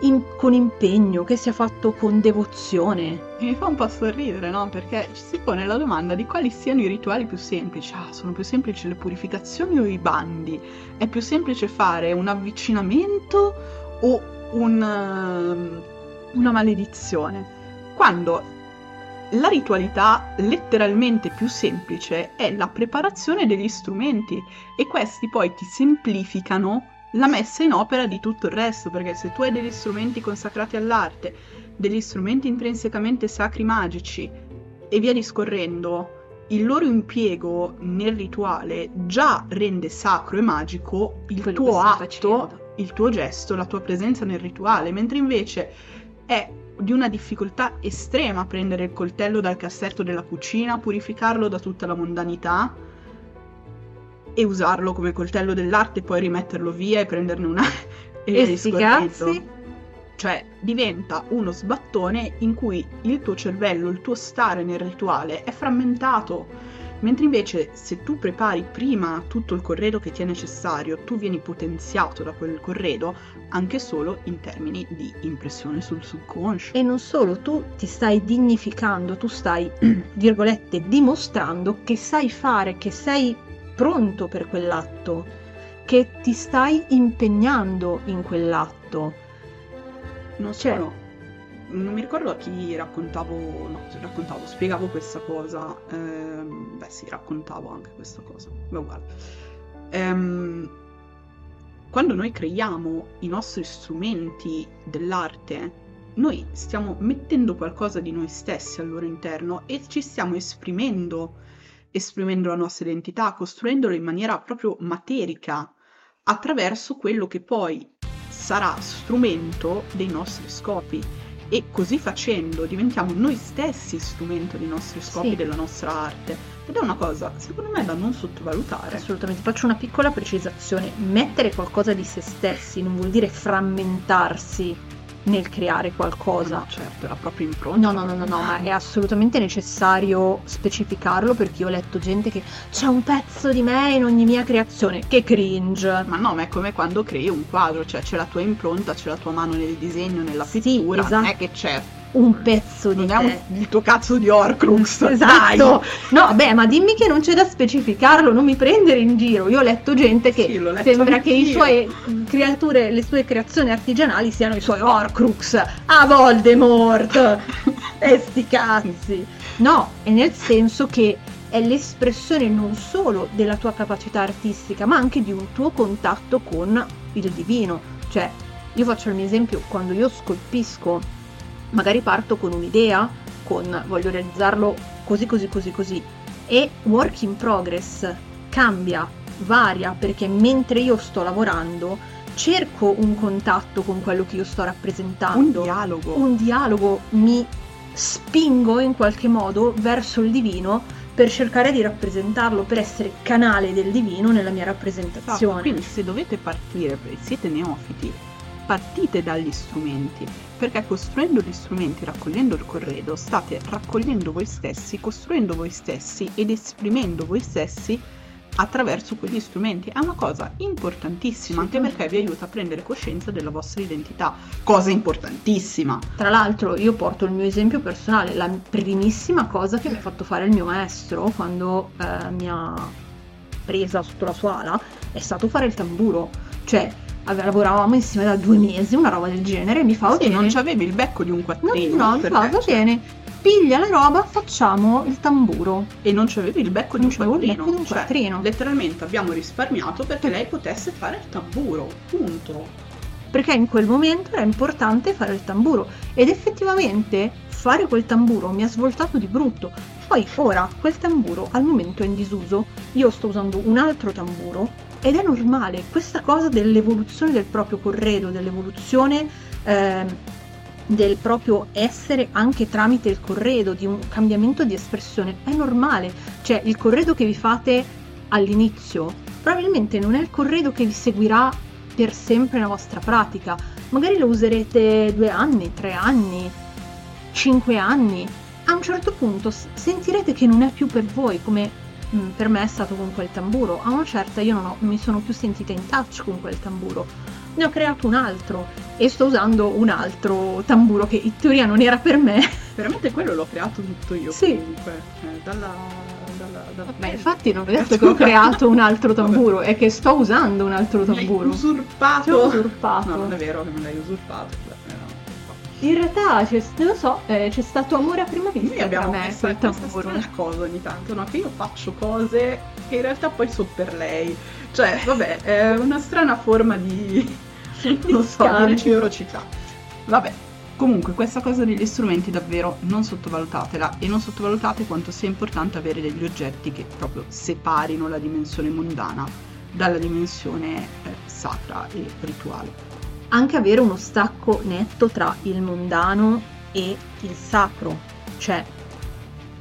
Speaker 2: in, con impegno, che sia fatto con devozione.
Speaker 1: mi fa un po' sorridere, no? Perché ci si pone la domanda di quali siano i rituali più semplici. Ah, sono più semplici le purificazioni o i bandi? È più semplice fare un avvicinamento o un, uh, una maledizione? Quando la ritualità letteralmente più semplice è la preparazione degli strumenti e questi poi ti semplificano la messa in opera di tutto il resto, perché se tu hai degli strumenti consacrati all'arte, degli strumenti intrinsecamente sacri magici e via discorrendo, il loro impiego nel rituale già rende sacro e magico il Quello tuo atto, il tuo gesto, la tua presenza nel rituale, mentre invece è di una difficoltà estrema prendere il coltello dal cassetto della cucina, purificarlo da tutta la mondanità e usarlo come coltello dell'arte e poi rimetterlo via e prenderne una
Speaker 2: e, e cazzi
Speaker 1: cioè diventa uno sbattone in cui il tuo cervello, il tuo stare nel rituale è frammentato mentre invece se tu prepari prima tutto il corredo che ti è necessario, tu vieni potenziato da quel corredo anche solo in termini di impressione sul subconscio.
Speaker 2: E non solo, tu ti stai dignificando, tu stai, virgolette, dimostrando che sai fare, che sei pronto per quell'atto, che ti stai impegnando in quell'atto.
Speaker 1: Non cioè, solo. non mi ricordo a chi raccontavo, no, raccontavo, spiegavo questa cosa. Ehm, beh, sì, raccontavo anche questa cosa. Beh, guarda. Ehm, quando noi creiamo i nostri strumenti dell'arte, noi stiamo mettendo qualcosa di noi stessi al loro interno e ci stiamo esprimendo, esprimendo la nostra identità, costruendolo in maniera proprio materica attraverso quello che poi sarà strumento dei nostri scopi e così facendo diventiamo noi stessi strumento dei nostri scopi,
Speaker 2: Sì.
Speaker 1: della nostra arte. Ed è una cosa, secondo me, da non sottovalutare.
Speaker 2: Assolutamente, faccio una piccola precisazione. Mettere qualcosa di se stessi non vuol dire frammentarsi nel creare qualcosa.
Speaker 1: No, certo, la propria impronta.
Speaker 2: No, no, no, no, no, ma è assolutamente necessario specificarlo perché io ho letto gente che c'è un pezzo di me in ogni mia creazione. Che cringe.
Speaker 1: Ma no, ma è come quando crei un quadro, cioè c'è la tua impronta, c'è la tua mano nel disegno, nella
Speaker 2: Sì,
Speaker 1: pittura, non
Speaker 2: esatto.
Speaker 1: è che c'è,
Speaker 2: Un pezzo di
Speaker 1: è
Speaker 2: te.
Speaker 1: il tuo cazzo di Horcrux,
Speaker 2: Esatto.
Speaker 1: dai!
Speaker 2: No, beh, ma dimmi che non c'è da specificarlo, non mi prendere in giro. Io ho letto gente che
Speaker 1: Sì, letto
Speaker 2: sembra che i suoi creature, le sue creazioni artigianali siano i suoi Horcrux. Ah, Voldemort! e sti cazzi. No, è nel senso che è l'espressione non solo della tua capacità artistica, ma anche di un tuo contatto con il divino. Cioè, io faccio il mio esempio, quando io scolpisco, magari parto con un'idea, con voglio realizzarlo così così così così e work in progress cambia, varia perché mentre io sto lavorando cerco un contatto con quello che io sto
Speaker 1: Un
Speaker 2: rappresentando,
Speaker 1: dialogo.
Speaker 2: un dialogo, mi spingo in qualche modo verso il divino per cercare di rappresentarlo, per essere canale del divino nella mia
Speaker 1: Esatto,
Speaker 2: rappresentazione.
Speaker 1: Quindi se dovete partire, siete neofiti, partite dagli strumenti, perché costruendo gli strumenti, raccogliendo il corredo, state raccogliendo voi stessi, costruendo voi stessi ed esprimendo voi stessi attraverso quegli strumenti. È una cosa importantissima, anche perché vi aiuta a prendere coscienza della vostra identità, cosa importantissima.
Speaker 2: Tra l'altro io porto il mio esempio personale, la primissima cosa che mi ha fatto fare il mio maestro quando eh, mi ha presa sotto la sua ala è stato fare il tamburo, cioè lavoravamo insieme da due mesi, una roba del genere, e mi fa va
Speaker 1: Sì, non c'avevi il becco di un
Speaker 2: no,
Speaker 1: quattrino,
Speaker 2: no, mi fa va bene, piglia la roba, facciamo il tamburo,
Speaker 1: e non c'avevi il becco di un quattrino.
Speaker 2: becco di un
Speaker 1: cioè,
Speaker 2: quattrino,
Speaker 1: letteralmente abbiamo risparmiato perché lei potesse fare il tamburo, punto.
Speaker 2: perché in quel momento era importante fare il tamburo. Ed effettivamente fare quel tamburo mi ha svoltato di brutto. Poi ora quel tamburo al momento è in disuso, io sto usando un altro tamburo ed è normale questa cosa dell'evoluzione del proprio corredo, dell'evoluzione ehm, del proprio essere anche tramite il corredo, di un cambiamento di espressione, è normale. Cioè il corredo che vi fate all'inizio probabilmente non è il corredo che vi seguirà per sempre nella vostra pratica. Magari lo userete due anni, tre anni, cinque anni. A un certo punto sentirete che non è più per voi, come mm, per me è stato con quel tamburo. A una certa io non, ho- mi sono più sentita in touch con quel tamburo. Ne ho creato un altro e sto usando un altro tamburo che in teoria non era per me.
Speaker 1: Veramente quello l'ho creato tutto io
Speaker 2: Sì.
Speaker 1: comunque. eh, dalla, dalla, dalla-
Speaker 2: Beh, infatti non ho detto che ho creato un altro tamburo, è che sto usando un altro
Speaker 1: Mi
Speaker 2: tamburo. Ti ho
Speaker 1: usurpato.
Speaker 2: usurpato.
Speaker 1: No, non è vero che me l'hai usurpato.
Speaker 2: In realtà, c'è, non lo so, eh, c'è stato amore a prima
Speaker 1: Noi
Speaker 2: vista
Speaker 1: abbiamo
Speaker 2: tra me e
Speaker 1: questa,
Speaker 2: quel
Speaker 1: questa strana cosa ogni tanto, no? Che io faccio cose che in realtà poi sono per lei. Cioè, vabbè, è una strana forma di... non so, di reciprocità. Vabbè, comunque questa cosa degli strumenti davvero non sottovalutatela e non sottovalutate quanto sia importante avere degli oggetti che proprio separino la dimensione mondana dalla dimensione eh, sacra e rituale.
Speaker 2: Anche avere uno stacco netto tra il mondano e il sacro, cioè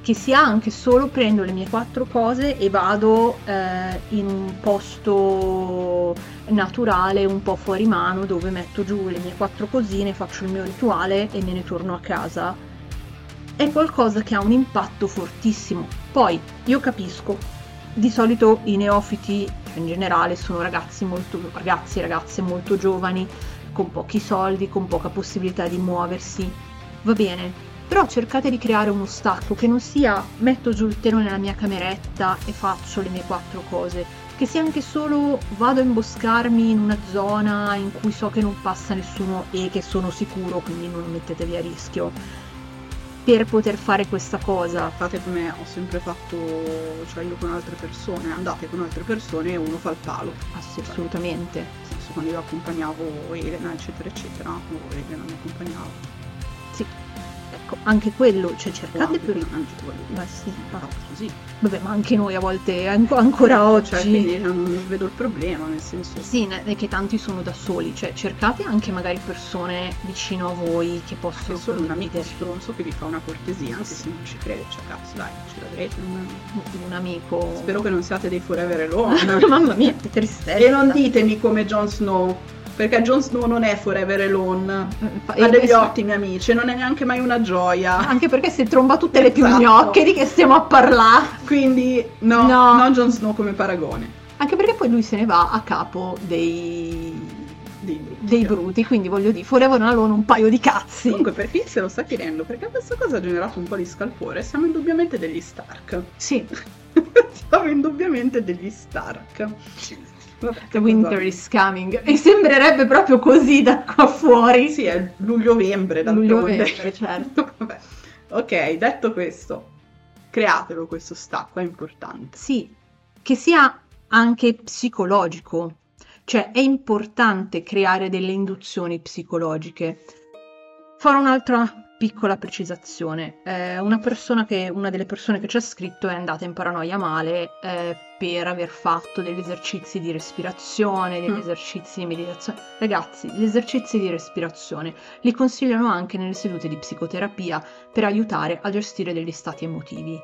Speaker 2: che sia anche solo prendo le mie quattro cose e vado eh, in un posto naturale, un po' fuori mano, dove metto giù le mie quattro cosine, faccio il mio rituale e me ne torno a casa. È qualcosa che ha un impatto fortissimo. Poi io capisco, di solito i neofiti cioè in generale sono ragazzi molto ragazzi ragazze molto giovani, con pochi soldi, con poca possibilità di muoversi. Va bene, però cercate di creare uno stacco che non sia metto giù il telo nella mia cameretta e faccio le mie quattro cose, che sia anche solo vado a imboscarmi in una zona in cui so che non passa nessuno e che sono sicuro, quindi non lo mettetevi a rischio. Per poter fare questa cosa.
Speaker 1: Fate come ho sempre fatto, cioè io con altre persone, andate con altre persone e uno fa il palo.
Speaker 2: Sì, assolutamente.
Speaker 1: Quando io accompagnavo Elena, eccetera, eccetera, o Elena mi accompagnava.
Speaker 2: Sì, ecco, anche quello, cioè cercate
Speaker 1: anche quello.
Speaker 2: Ma sì, ma-
Speaker 1: così.
Speaker 2: vabbè, ma anche noi a volte, an- ancora oggi...
Speaker 1: Cioè, quindi non vedo il problema, nel senso...
Speaker 2: Sì, è che tanti sono da soli, cioè cercate anche magari persone vicino a voi che
Speaker 1: Che
Speaker 2: possono
Speaker 1: solo un amico stronzo che vi fa una cortesia, anche se non ci crede, cioè cazzo dai, ce l'avrete. non-
Speaker 2: un amico.
Speaker 1: Spero che non siate dei forever alone.
Speaker 2: Mamma mia, che tristezza.
Speaker 1: e non ditemi come Jon Snow, perché Jon Snow non è forever alone.
Speaker 2: Fa-
Speaker 1: Ha
Speaker 2: e
Speaker 1: degli ottimi amici, e non è neanche mai una gioia.
Speaker 2: Anche perché se tromba tutte le più
Speaker 1: Esatto.
Speaker 2: gnocche di che stiamo a parlare.
Speaker 1: Quindi no,
Speaker 2: No.
Speaker 1: non Jon Snow come paragone.
Speaker 2: Anche perché poi lui se ne va a capo dei,
Speaker 1: Dei brutti.
Speaker 2: dei bruti, quindi voglio dire, Forever Alone un paio di cazzi.
Speaker 1: Comunque per chi se lo sta chiedendo, perché questa cosa ha generato un po' di scalpore, siamo indubbiamente degli Stark.
Speaker 2: Sì,
Speaker 1: siamo indubbiamente degli Stark. Vabbè,
Speaker 2: The Winter is coming. E sembrerebbe proprio così da qua fuori.
Speaker 1: Sì, è luglio-vembre
Speaker 2: Luglio
Speaker 1: d'altronde.
Speaker 2: verde, certo.
Speaker 1: Vabbè. Ok, detto questo, createlo questo stacco, è importante.
Speaker 2: Sì, che sia anche psicologico. Cioè è importante creare delle induzioni psicologiche. Farò un'altra piccola precisazione. Eh, una, persona che, una delle persone che ci ha scritto è andata in paranoia male eh, per aver fatto degli esercizi di respirazione, degli
Speaker 1: Mm.
Speaker 2: esercizi di meditazione. Ragazzi, gli esercizi di respirazione li consigliano anche nelle sedute di psicoterapia per aiutare a gestire degli stati emotivi.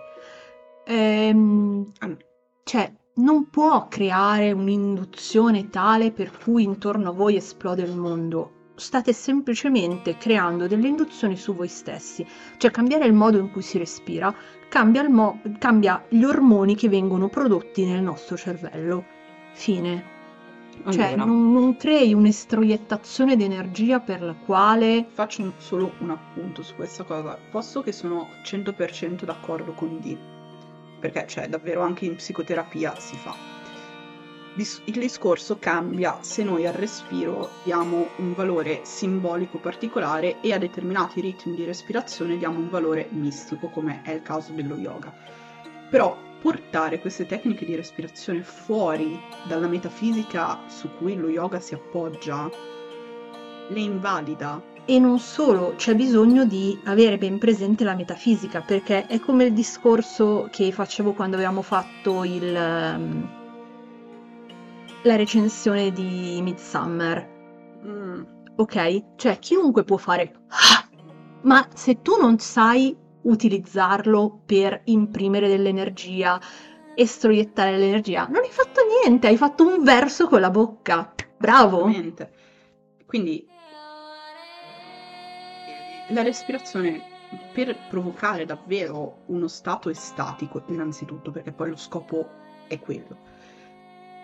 Speaker 2: Ehm,
Speaker 1: Ah,
Speaker 2: cioè, non può creare un'induzione tale per cui intorno a voi esplode il mondo. State semplicemente creando delle induzioni su voi stessi. Cioè, cambiare il modo in cui si respira cambia, il mo- cambia gli ormoni che vengono prodotti nel nostro cervello. Fine. Cioè, non, non crei un'estroiettazione di energia per la quale
Speaker 1: faccio un- solo un appunto su questa cosa. Posso che sono 100% d'accordo con D, perché cioè davvero anche in psicoterapia si fa. Il discorso cambia se noi al respiro diamo un valore simbolico particolare e a determinati ritmi di respirazione diamo un valore mistico, come è il caso dello yoga. Però portare queste tecniche di respirazione fuori dalla metafisica su cui lo yoga si appoggia le invalida.
Speaker 2: E non solo, c'è bisogno di avere ben presente la metafisica, perché è come il discorso che facevo quando avevamo fatto il, ehm, la recensione di Midsummer,
Speaker 1: Mm,
Speaker 2: ok? Cioè, chiunque può fare, "Ah!" ma se tu non sai utilizzarlo per imprimere dell'energia, estroiettare l'energia, non hai fatto niente, hai fatto un verso con la bocca. Bravo!
Speaker 1: Quindi la respirazione per provocare davvero uno stato estatico, innanzitutto, perché poi lo scopo è quello.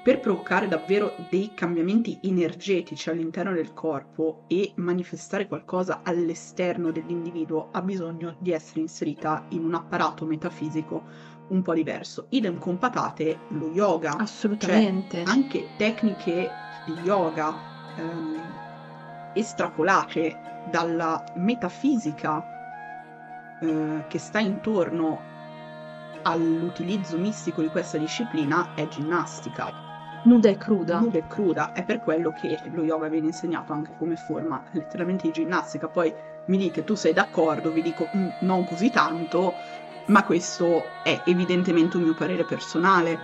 Speaker 1: Per provocare davvero dei cambiamenti energetici all'interno del corpo e manifestare qualcosa all'esterno dell'individuo ha bisogno di essere inserita in un apparato metafisico un po' diverso. Idem con patate lo yoga
Speaker 2: Assolutamente.
Speaker 1: anche tecniche di yoga ehm, estrapolate dalla metafisica eh, che sta intorno all'utilizzo mistico di questa disciplina è ginnastica.
Speaker 2: Nuda e cruda.
Speaker 1: Nuda e cruda, è per quello che lo yoga viene insegnato anche come forma letteralmente di ginnastica. Poi mi dite, tu sei d'accordo, vi dico "Mm, non così tanto, ma questo è evidentemente un mio parere personale,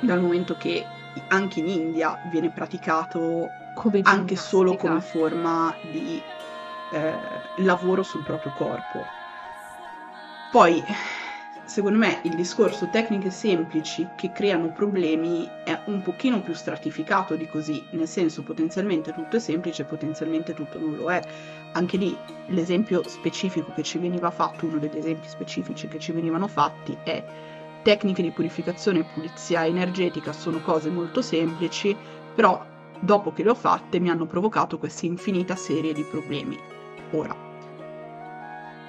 Speaker 1: dal momento che anche in India viene praticato
Speaker 2: Come
Speaker 1: anche solo come forma di eh, lavoro sul proprio corpo. Poi, secondo me, il discorso tecniche semplici che creano problemi è un pochino più stratificato di così, nel senso potenzialmente tutto è semplice, potenzialmente tutto non lo è. Anche lì l'esempio specifico che ci veniva fatto, uno degli esempi specifici che ci venivano fatti è tecniche di purificazione e pulizia energetica sono cose molto semplici, però dopo che le ho fatte mi hanno provocato questa infinita serie di problemi. Ora,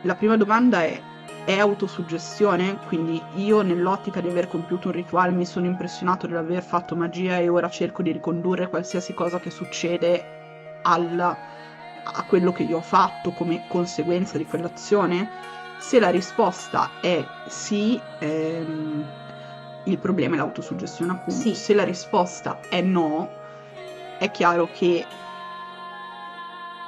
Speaker 1: la prima domanda è è autosuggestione, quindi io nell'ottica di aver compiuto un rituale mi sono impressionato di aver fatto magia e ora cerco di ricondurre qualsiasi cosa che succede al, a quello che io ho fatto come conseguenza di quell'azione? Se la risposta è sì, ehm, il problema è l'autosuggestione appunto.
Speaker 2: Sì.
Speaker 1: Se la risposta è no, è chiaro che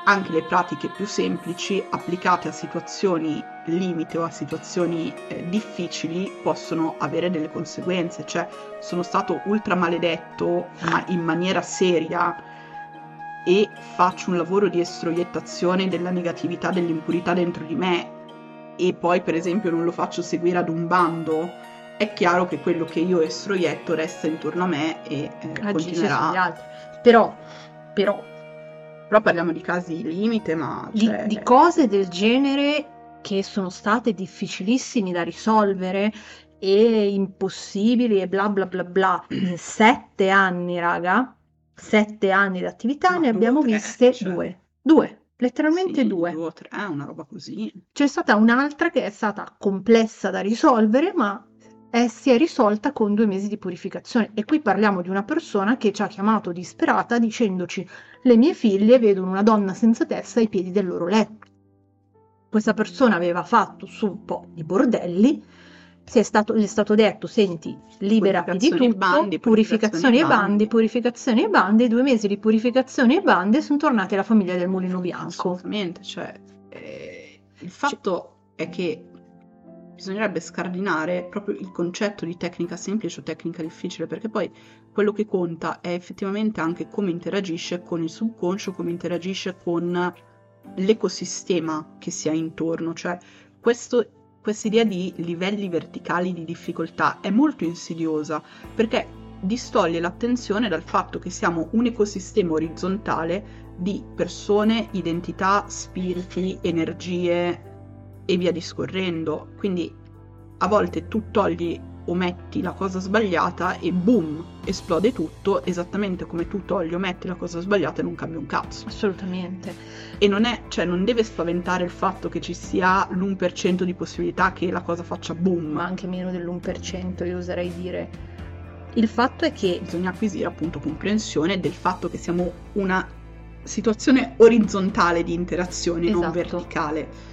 Speaker 1: anche le pratiche più semplici applicate a situazioni limite o a situazioni eh, difficili possono avere delle conseguenze, cioè sono stato ultra maledetto ma in maniera seria e faccio un lavoro di estroiettazione della negatività, dell'impurità dentro di me e poi per esempio non lo faccio seguire ad un bando, è chiaro che quello che io estroietto resta intorno a me e eh,
Speaker 2: Agisce
Speaker 1: continuerà.
Speaker 2: Però, però
Speaker 1: Però parliamo di casi limite, ma
Speaker 2: di,
Speaker 1: cioè,
Speaker 2: di cose del genere che sono state difficilissimi da risolvere e impossibili e bla bla bla bla. In sette anni, raga, sette anni di attività,
Speaker 1: Ma
Speaker 2: ne abbiamo
Speaker 1: tre,
Speaker 2: viste
Speaker 1: cioè.
Speaker 2: due. Due, letteralmente
Speaker 1: sì,
Speaker 2: due.
Speaker 1: due o tre, eh, una roba così.
Speaker 2: C'è stata un'altra che è stata complessa da risolvere, ma eh, si è risolta con due mesi di purificazione. E qui parliamo di una persona che ci ha chiamato disperata dicendoci: Le mie figlie vedono una donna senza testa ai piedi del loro letto. Questa persona aveva fatto su un po' di bordelli. Si è stato, gli è stato detto: Senti, liberati di tutto,
Speaker 1: bandi,
Speaker 2: purificazioni e bandi, purificazioni e bandi. Due mesi di purificazioni e bandi sono tornati alla famiglia del mulino bianco.
Speaker 1: Assolutamente, cioè, eh, il fatto è che bisognerebbe scardinare proprio il concetto di tecnica semplice o tecnica difficile, perché poi quello che conta è effettivamente anche come interagisce con il subconscio, come interagisce con l'ecosistema che si ha intorno, cioè questo questa idea di livelli verticali di difficoltà è molto insidiosa perché distoglie l'attenzione dal fatto che siamo un ecosistema orizzontale di persone, identità, spiriti, energie e via discorrendo. Quindi a volte tu togli o metti la cosa sbagliata e boom, esplode tutto, esattamente come tu togli o metti la cosa sbagliata e non cambia un cazzo.
Speaker 2: Assolutamente.
Speaker 1: E non è, cioè non deve spaventare il fatto che ci sia l'1% di possibilità che la cosa faccia boom.
Speaker 2: ma anche meno dell'1%, io oserei dire. Il fatto è che
Speaker 1: bisogna acquisire appunto comprensione del fatto che siamo una situazione orizzontale di interazione, non
Speaker 2: Esatto.
Speaker 1: verticale.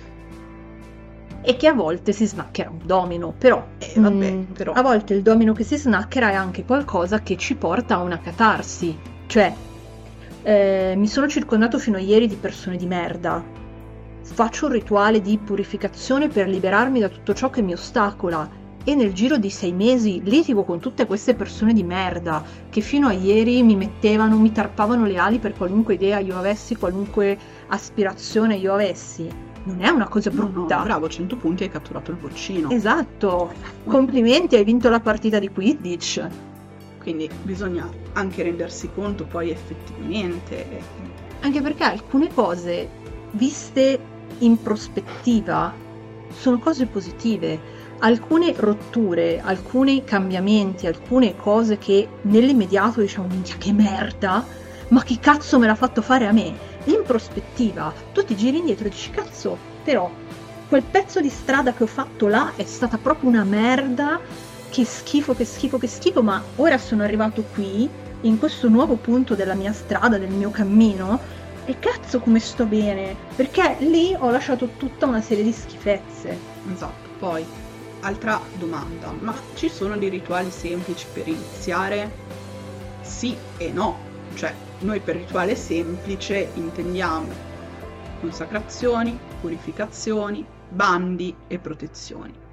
Speaker 2: E che a volte si snaccherà un domino, però,
Speaker 1: Eh, vabbè,
Speaker 2: mm,
Speaker 1: però-
Speaker 2: a volte il domino che si snacchera è anche qualcosa che ci porta a una catarsi. Cioè, eh, mi sono circondato fino a ieri di persone di merda. Faccio un rituale di purificazione per liberarmi da tutto ciò che mi ostacola. E nel giro di sei mesi litigo con tutte queste persone di merda che fino a ieri mi mettevano, mi tarpavano le ali per qualunque idea io avessi, qualunque aspirazione io avessi. Non è una cosa
Speaker 1: No, no,
Speaker 2: brutta.
Speaker 1: bravo, 100 punti hai catturato il boccino.
Speaker 2: Esatto, complimenti, hai vinto la partita di Quidditch.
Speaker 1: Quindi bisogna anche rendersi conto poi effettivamente.
Speaker 2: Anche perché alcune cose, viste in prospettiva, sono cose positive. Alcune rotture, alcuni cambiamenti, alcune cose che nell'immediato diciamo, minchia che merda, ma chi cazzo me l'ha fatto fare a me? In prospettiva, tu ti giri indietro e dici, cazzo, però quel pezzo di strada che ho fatto là è stata proprio una merda, che schifo, che schifo, che schifo, ma ora sono arrivato qui, in questo nuovo punto della mia strada, del mio cammino, e cazzo come sto bene, perché lì ho lasciato tutta una serie di schifezze.
Speaker 1: Esatto, poi altra domanda, ma ci sono dei rituali semplici per iniziare? Sì e no, cioè noi per rituale semplice intendiamo consacrazioni, purificazioni, bandi e protezioni.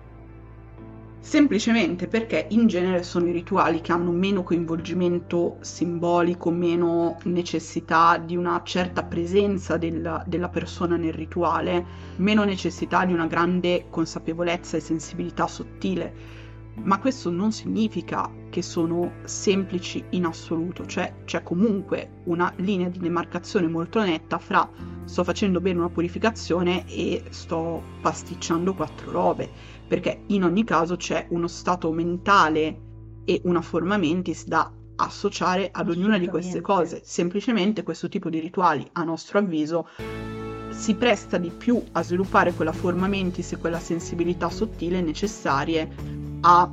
Speaker 1: Semplicemente perché in genere sono i rituali che hanno meno coinvolgimento simbolico, meno necessità di una certa presenza del- della persona nel rituale, meno necessità di una grande consapevolezza e sensibilità sottile. Ma questo non significa che sono semplici in assoluto, cioè c'è comunque una linea di demarcazione molto netta fra sto facendo bene una purificazione e sto pasticciando quattro robe, perché in ogni caso c'è uno stato mentale e una forma mentis da associare ad ognuna di queste cose. Semplicemente questo tipo di rituali, a nostro avviso, si presta di più a sviluppare quella forma mentis e quella sensibilità sottile necessarie a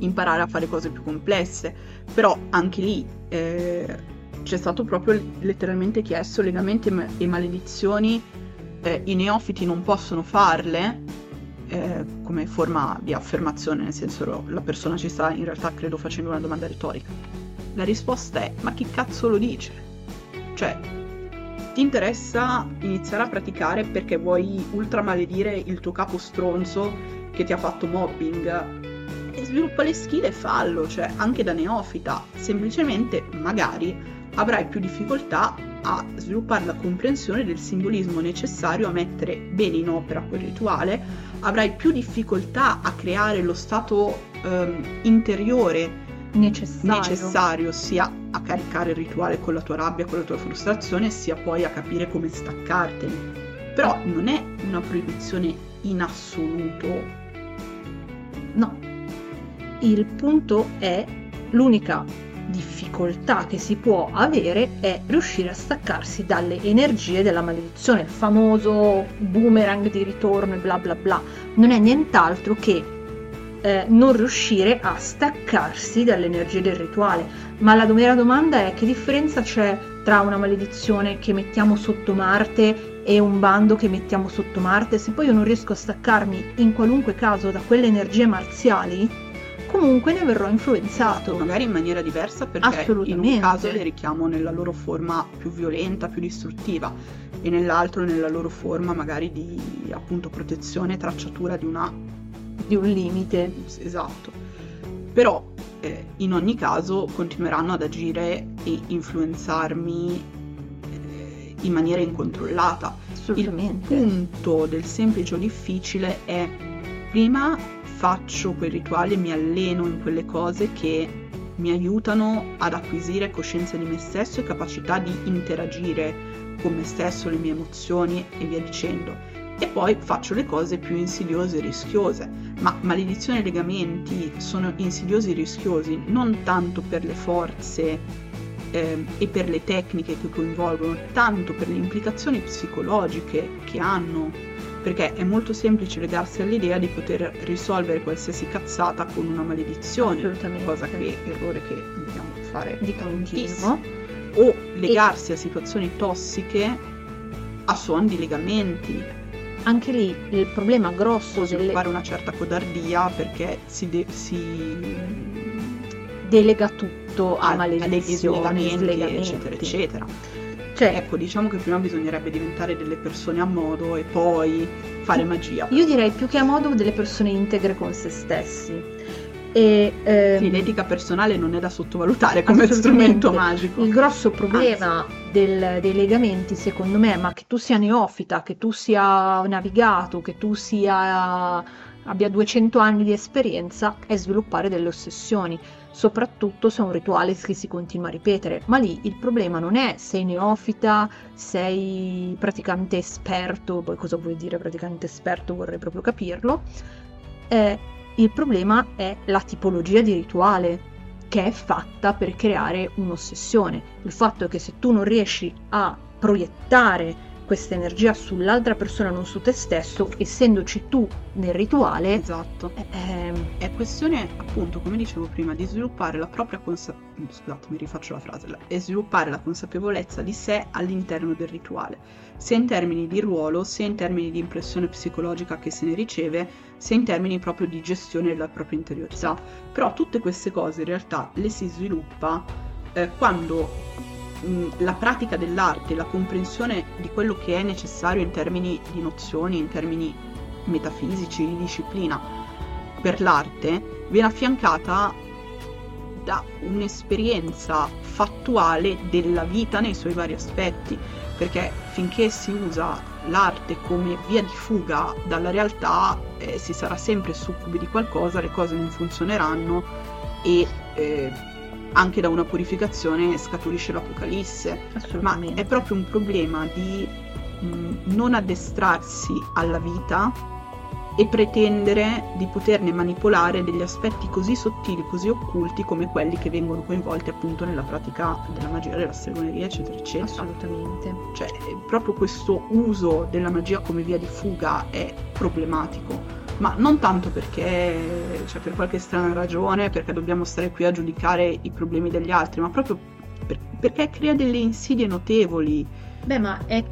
Speaker 1: imparare a fare cose più complesse. Però anche lì eh, c'è stato proprio letteralmente chiesto legamenti e maledizioni, eh, i neofiti non possono farle eh, come forma di affermazione, nel senso la persona ci sta in realtà credo facendo una domanda retorica. La risposta è ma chi cazzo lo dice? Cioè, ti interessa iniziare a praticare perché vuoi ultramaledire il tuo capo stronzo che ti ha fatto mobbing sviluppa le skill e fallo, cioè anche da neofita, semplicemente magari avrai più difficoltà a sviluppare la comprensione del simbolismo necessario a mettere bene in opera quel rituale, avrai più difficoltà a creare lo stato um, interiore necessario. necessario sia a caricare il rituale con la tua rabbia, con la tua frustrazione, sia poi a capire come staccartene. Però non è una proibizione in assoluto.
Speaker 2: No, il punto è l'unica difficoltà che si può avere è riuscire a staccarsi dalle energie della maledizione, il famoso boomerang di ritorno e bla bla bla. Non è nient'altro che eh, non riuscire a staccarsi dalle energie del rituale. Ma la vera domanda è che differenza c'è tra una maledizione che mettiamo sotto Marte e un bando che mettiamo sotto Marte? Se poi io non riesco a staccarmi in qualunque caso da quelle energie marziali, comunque ne verrò influenzato.
Speaker 1: Magari in maniera diversa perché in un caso le richiamo nella loro forma più violenta, più distruttiva e nell'altro nella loro forma magari di appunto protezione, tracciatura di una...
Speaker 2: di un limite.
Speaker 1: Esatto. Però eh, in ogni caso continueranno ad agire e influenzarmi in maniera incontrollata.
Speaker 2: Assolutamente.
Speaker 1: Il punto del semplice o difficile è prima faccio quei rituali e mi alleno in quelle cose che mi aiutano ad acquisire coscienza di me stesso e capacità di interagire con me stesso, le mie emozioni e via dicendo. E poi faccio le cose più insidiose e rischiose. Ma maledizione e legamenti sono insidiosi e rischiosi non tanto per le forze eh, e per le tecniche che coinvolgono, tanto per le implicazioni psicologiche che hanno perché è molto semplice legarsi all'idea di poter risolvere qualsiasi cazzata con una maledizione, cosa che è errore che dobbiamo fare
Speaker 2: di continuo,
Speaker 1: o legarsi e... a situazioni tossiche a suon di legamenti.
Speaker 2: Anche lì il problema grosso
Speaker 1: o sviluppare delle... una certa codardia perché si, de- si...
Speaker 2: delega tutto a, a maledizioni,
Speaker 1: legamenti, eccetera, eccetera. Cioè, ecco, diciamo che prima bisognerebbe diventare delle persone a modo e poi fare magia.
Speaker 2: Io direi più che a modo delle persone integre con se stessi. E, ehm,
Speaker 1: sì, l'etica personale non è da sottovalutare come strumento magico.
Speaker 2: Il grosso problema del, dei legamenti, secondo me, ma che tu sia neofita, che tu sia navigato, che tu sia abbia 200 anni di esperienza, è sviluppare delle ossessioni soprattutto se è un rituale che si continua a ripetere. Ma lì il problema non è sei neofita, sei praticante esperto, poi cosa vuol dire praticante esperto vorrei proprio capirlo. Eh, il problema è la tipologia di rituale che è fatta per creare un'ossessione. Il fatto è che se tu non riesci a proiettare questa energia sull'altra persona, non su te stesso, essendoci tu nel rituale.
Speaker 1: Esatto. È, è, è questione, appunto, come dicevo prima, di sviluppare la propria consapevolezza. Scusate, mi rifaccio la frase. È sviluppare la consapevolezza di sé all'interno del rituale, sia in termini di ruolo, sia in termini di impressione psicologica che se ne riceve, sia in termini proprio di gestione della propria interiorità. Però tutte queste cose in realtà le si sviluppa eh, quando la pratica dell'arte, la comprensione di quello che è necessario in termini di nozioni, in termini metafisici, di disciplina per l'arte, viene affiancata da un'esperienza fattuale della vita nei suoi vari aspetti, perché finché si usa l'arte come via di fuga dalla realtà eh, si sarà sempre succubi di qualcosa, le cose non funzioneranno e eh, anche da una purificazione scaturisce l'Apocalisse, ma è proprio un problema di mh, non addestrarsi alla vita e pretendere di poterne manipolare degli aspetti così sottili, così occulti come quelli che vengono coinvolti appunto nella pratica della magia, della stregoneria, eccetera, eccetera.
Speaker 2: Assolutamente.
Speaker 1: Cioè, proprio questo uso della magia come via di fuga è problematico. Ma non tanto perché, cioè per qualche strana ragione, perché dobbiamo stare qui a giudicare i problemi degli altri, ma proprio per, perché crea delle insidie notevoli.
Speaker 2: Beh, ma è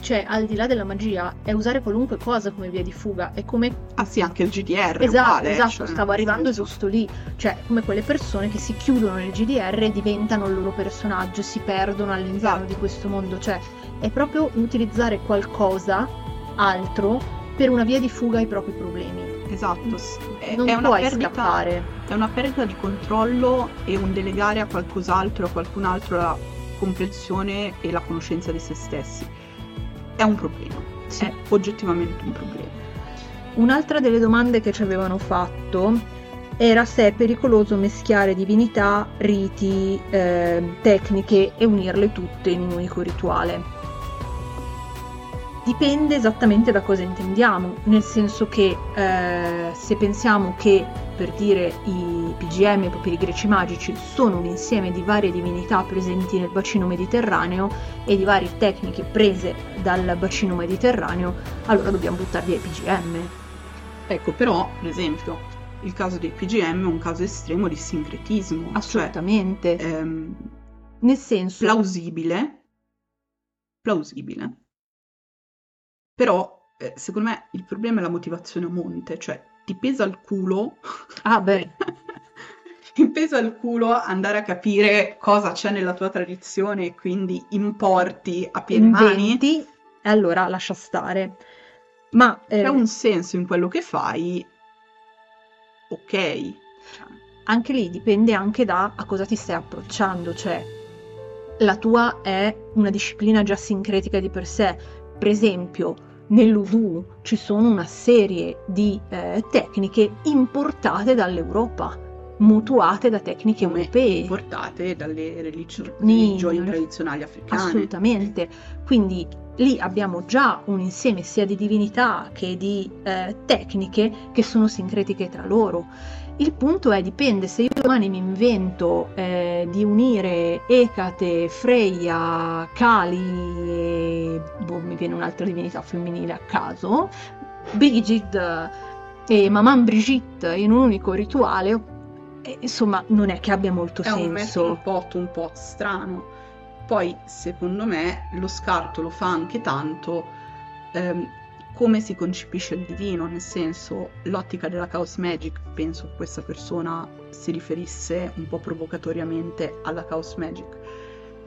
Speaker 2: cioè al di là della magia, è usare qualunque cosa come via di fuga, è come...
Speaker 1: Ah sì, anche il GDR.
Speaker 2: Esatto,
Speaker 1: uguale,
Speaker 2: esatto,
Speaker 1: cioè,
Speaker 2: stavo arrivando giusto lì, cioè come quelle persone che si chiudono nel GDR e diventano il loro personaggio, si perdono all'interno
Speaker 1: Esatto.
Speaker 2: di questo mondo, cioè è proprio utilizzare qualcosa altro per una via di fuga ai propri problemi.
Speaker 1: Esatto, è,
Speaker 2: non
Speaker 1: è una perdita,
Speaker 2: scappare.
Speaker 1: è una perdita di controllo e un delegare a qualcos'altro, a qualcun altro la comprensione e la conoscenza di se stessi. È un problema,
Speaker 2: Sì.
Speaker 1: è oggettivamente un problema.
Speaker 2: Un'altra delle domande che ci avevano fatto era se è pericoloso mischiare divinità, riti, eh, tecniche e unirle tutte in un unico rituale. Dipende esattamente da cosa intendiamo, nel senso che eh, se pensiamo che per dire i PGM, i papiri greci magici, sono un insieme di varie divinità presenti nel bacino mediterraneo e di varie tecniche prese dal bacino mediterraneo, allora dobbiamo buttare via i PGM.
Speaker 1: Ecco, però, per esempio, il caso dei PGM è un caso estremo di sincretismo,
Speaker 2: Assolutamente.
Speaker 1: cioè ehm,
Speaker 2: Nel senso,
Speaker 1: plausibile, plausibile. Però, eh, secondo me, il problema è la motivazione a monte, cioè ti pesa il culo,
Speaker 2: ah beh,
Speaker 1: ti pesa il culo andare a capire cosa c'è nella tua tradizione e quindi importi a piene mani.
Speaker 2: inventi, e allora lascia stare. Ma eh,
Speaker 1: C'è un senso in quello che fai, ok.
Speaker 2: Anche lì dipende anche da a cosa ti stai approcciando, cioè la tua è una disciplina già sincretica di per sé. Per esempio, nell'Udu ci sono una serie di eh, tecniche importate dall'Europa, mutuate da tecniche
Speaker 1: come
Speaker 2: europee.
Speaker 1: portate dalle religio-
Speaker 2: Ni-
Speaker 1: religioni tradizionali africane.
Speaker 2: Assolutamente. Quindi lì abbiamo già un insieme sia di divinità che di eh, tecniche che sono sincretiche tra loro. Il punto è, dipende, se io domani mi invento eh, di unire Ecate, Freya, Kali e boh, mi viene un'altra divinità femminile a caso, Brigid e Maman Brigitte in un unico rituale, eh, insomma non è che abbia molto
Speaker 1: È un
Speaker 2: senso.
Speaker 1: melting pot un po' strano. Poi, secondo me, lo scarto lo fa anche tanto ehm, come si concepisce il divino, nel senso, l'ottica della Chaos Magic, penso che questa persona si riferisse un po' provocatoriamente alla Chaos Magic.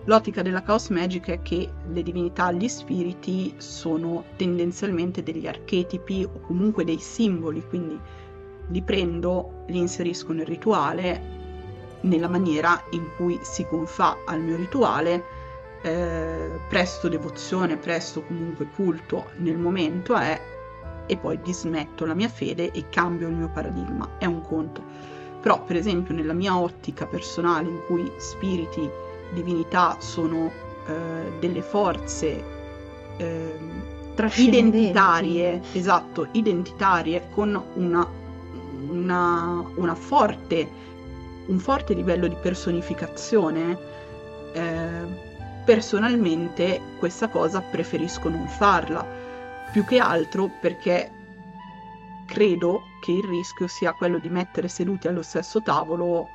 Speaker 1: L'ottica della Chaos Magic è che le divinità, gli spiriti sono tendenzialmente degli archetipi o comunque dei simboli, quindi li prendo, li inserisco nel rituale nella maniera in cui si confà al mio rituale, eh, presto devozione, presto comunque culto nel momento è e poi dismetto la mia fede e cambio il mio paradigma, è un conto. Però per esempio nella mia ottica personale in cui spiriti, divinità sono eh, delle forze
Speaker 2: Trascendenti.
Speaker 1: identitarie, esatto, identitarie con una, una, una forte, un forte livello di personificazione, eh, personalmente questa cosa preferisco non farla, più che altro perché credo che il rischio sia quello di mettere seduti allo stesso tavolo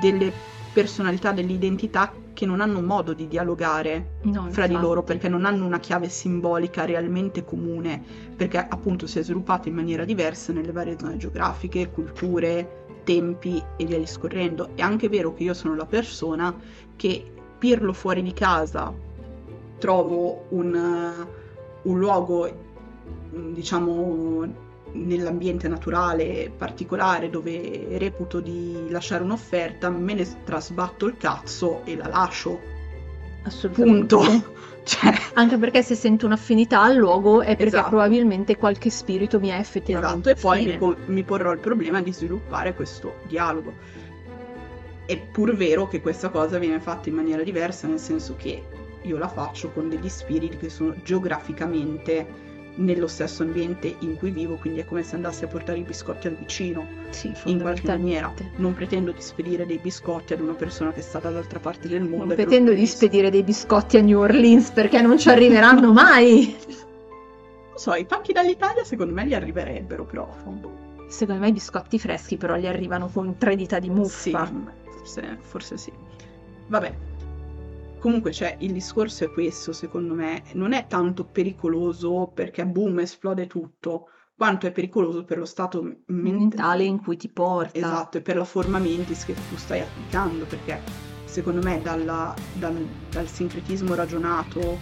Speaker 1: delle personalità, delle identità che non hanno modo di dialogare
Speaker 2: No,
Speaker 1: fra di
Speaker 2: infatti.
Speaker 1: loro perché non hanno una chiave simbolica realmente comune, perché appunto si è sviluppata in maniera diversa nelle varie zone geografiche, culture, tempi e via discorrendo. È anche vero che io sono la persona che pirlo fuori di casa trovo un, eh, un luogo, mm, diciamo, nell'ambiente naturale particolare dove reputo di lasciare un'offerta, me ne trasbatto il cazzo e la lascio.
Speaker 2: Assolutamente.
Speaker 1: Punto. Cioè,
Speaker 2: Anche perché se sento un'affinità al luogo è perché
Speaker 1: Esatto.
Speaker 2: probabilmente qualche spirito mi è effettivamente
Speaker 1: esatto, e poi mi, mi porrò il problema di sviluppare questo dialogo. È pur vero che questa cosa viene fatta in maniera diversa, nel senso che io la faccio con degli spiriti che sono geograficamente nello stesso ambiente in cui vivo, quindi è come se andassi a portare i biscotti al vicino,
Speaker 2: Sì,
Speaker 1: in qualche maniera. Non pretendo di spedire dei biscotti ad una persona che sta dall'altra parte del mondo.
Speaker 2: Non pretendo di spedire dei biscotti a New Orleans perché non ci arriveranno mai.
Speaker 1: Non so, i pacchi dall'Italia secondo me gli arriverebbero, però...
Speaker 2: Secondo me i biscotti freschi però gli arrivano con tre dita di
Speaker 1: Sì,
Speaker 2: muffa.
Speaker 1: Forse, forse sì. Vabbè. Comunque, cioè, il discorso è questo, secondo me. Non è tanto pericoloso perché boom, esplode tutto, quanto è pericoloso per lo stato m- mente-
Speaker 2: mentale in cui ti porta.
Speaker 1: Esatto, e per la forma mentis che tu stai applicando, perché secondo me dalla- dal, dal sincretismo ragionato
Speaker 2: O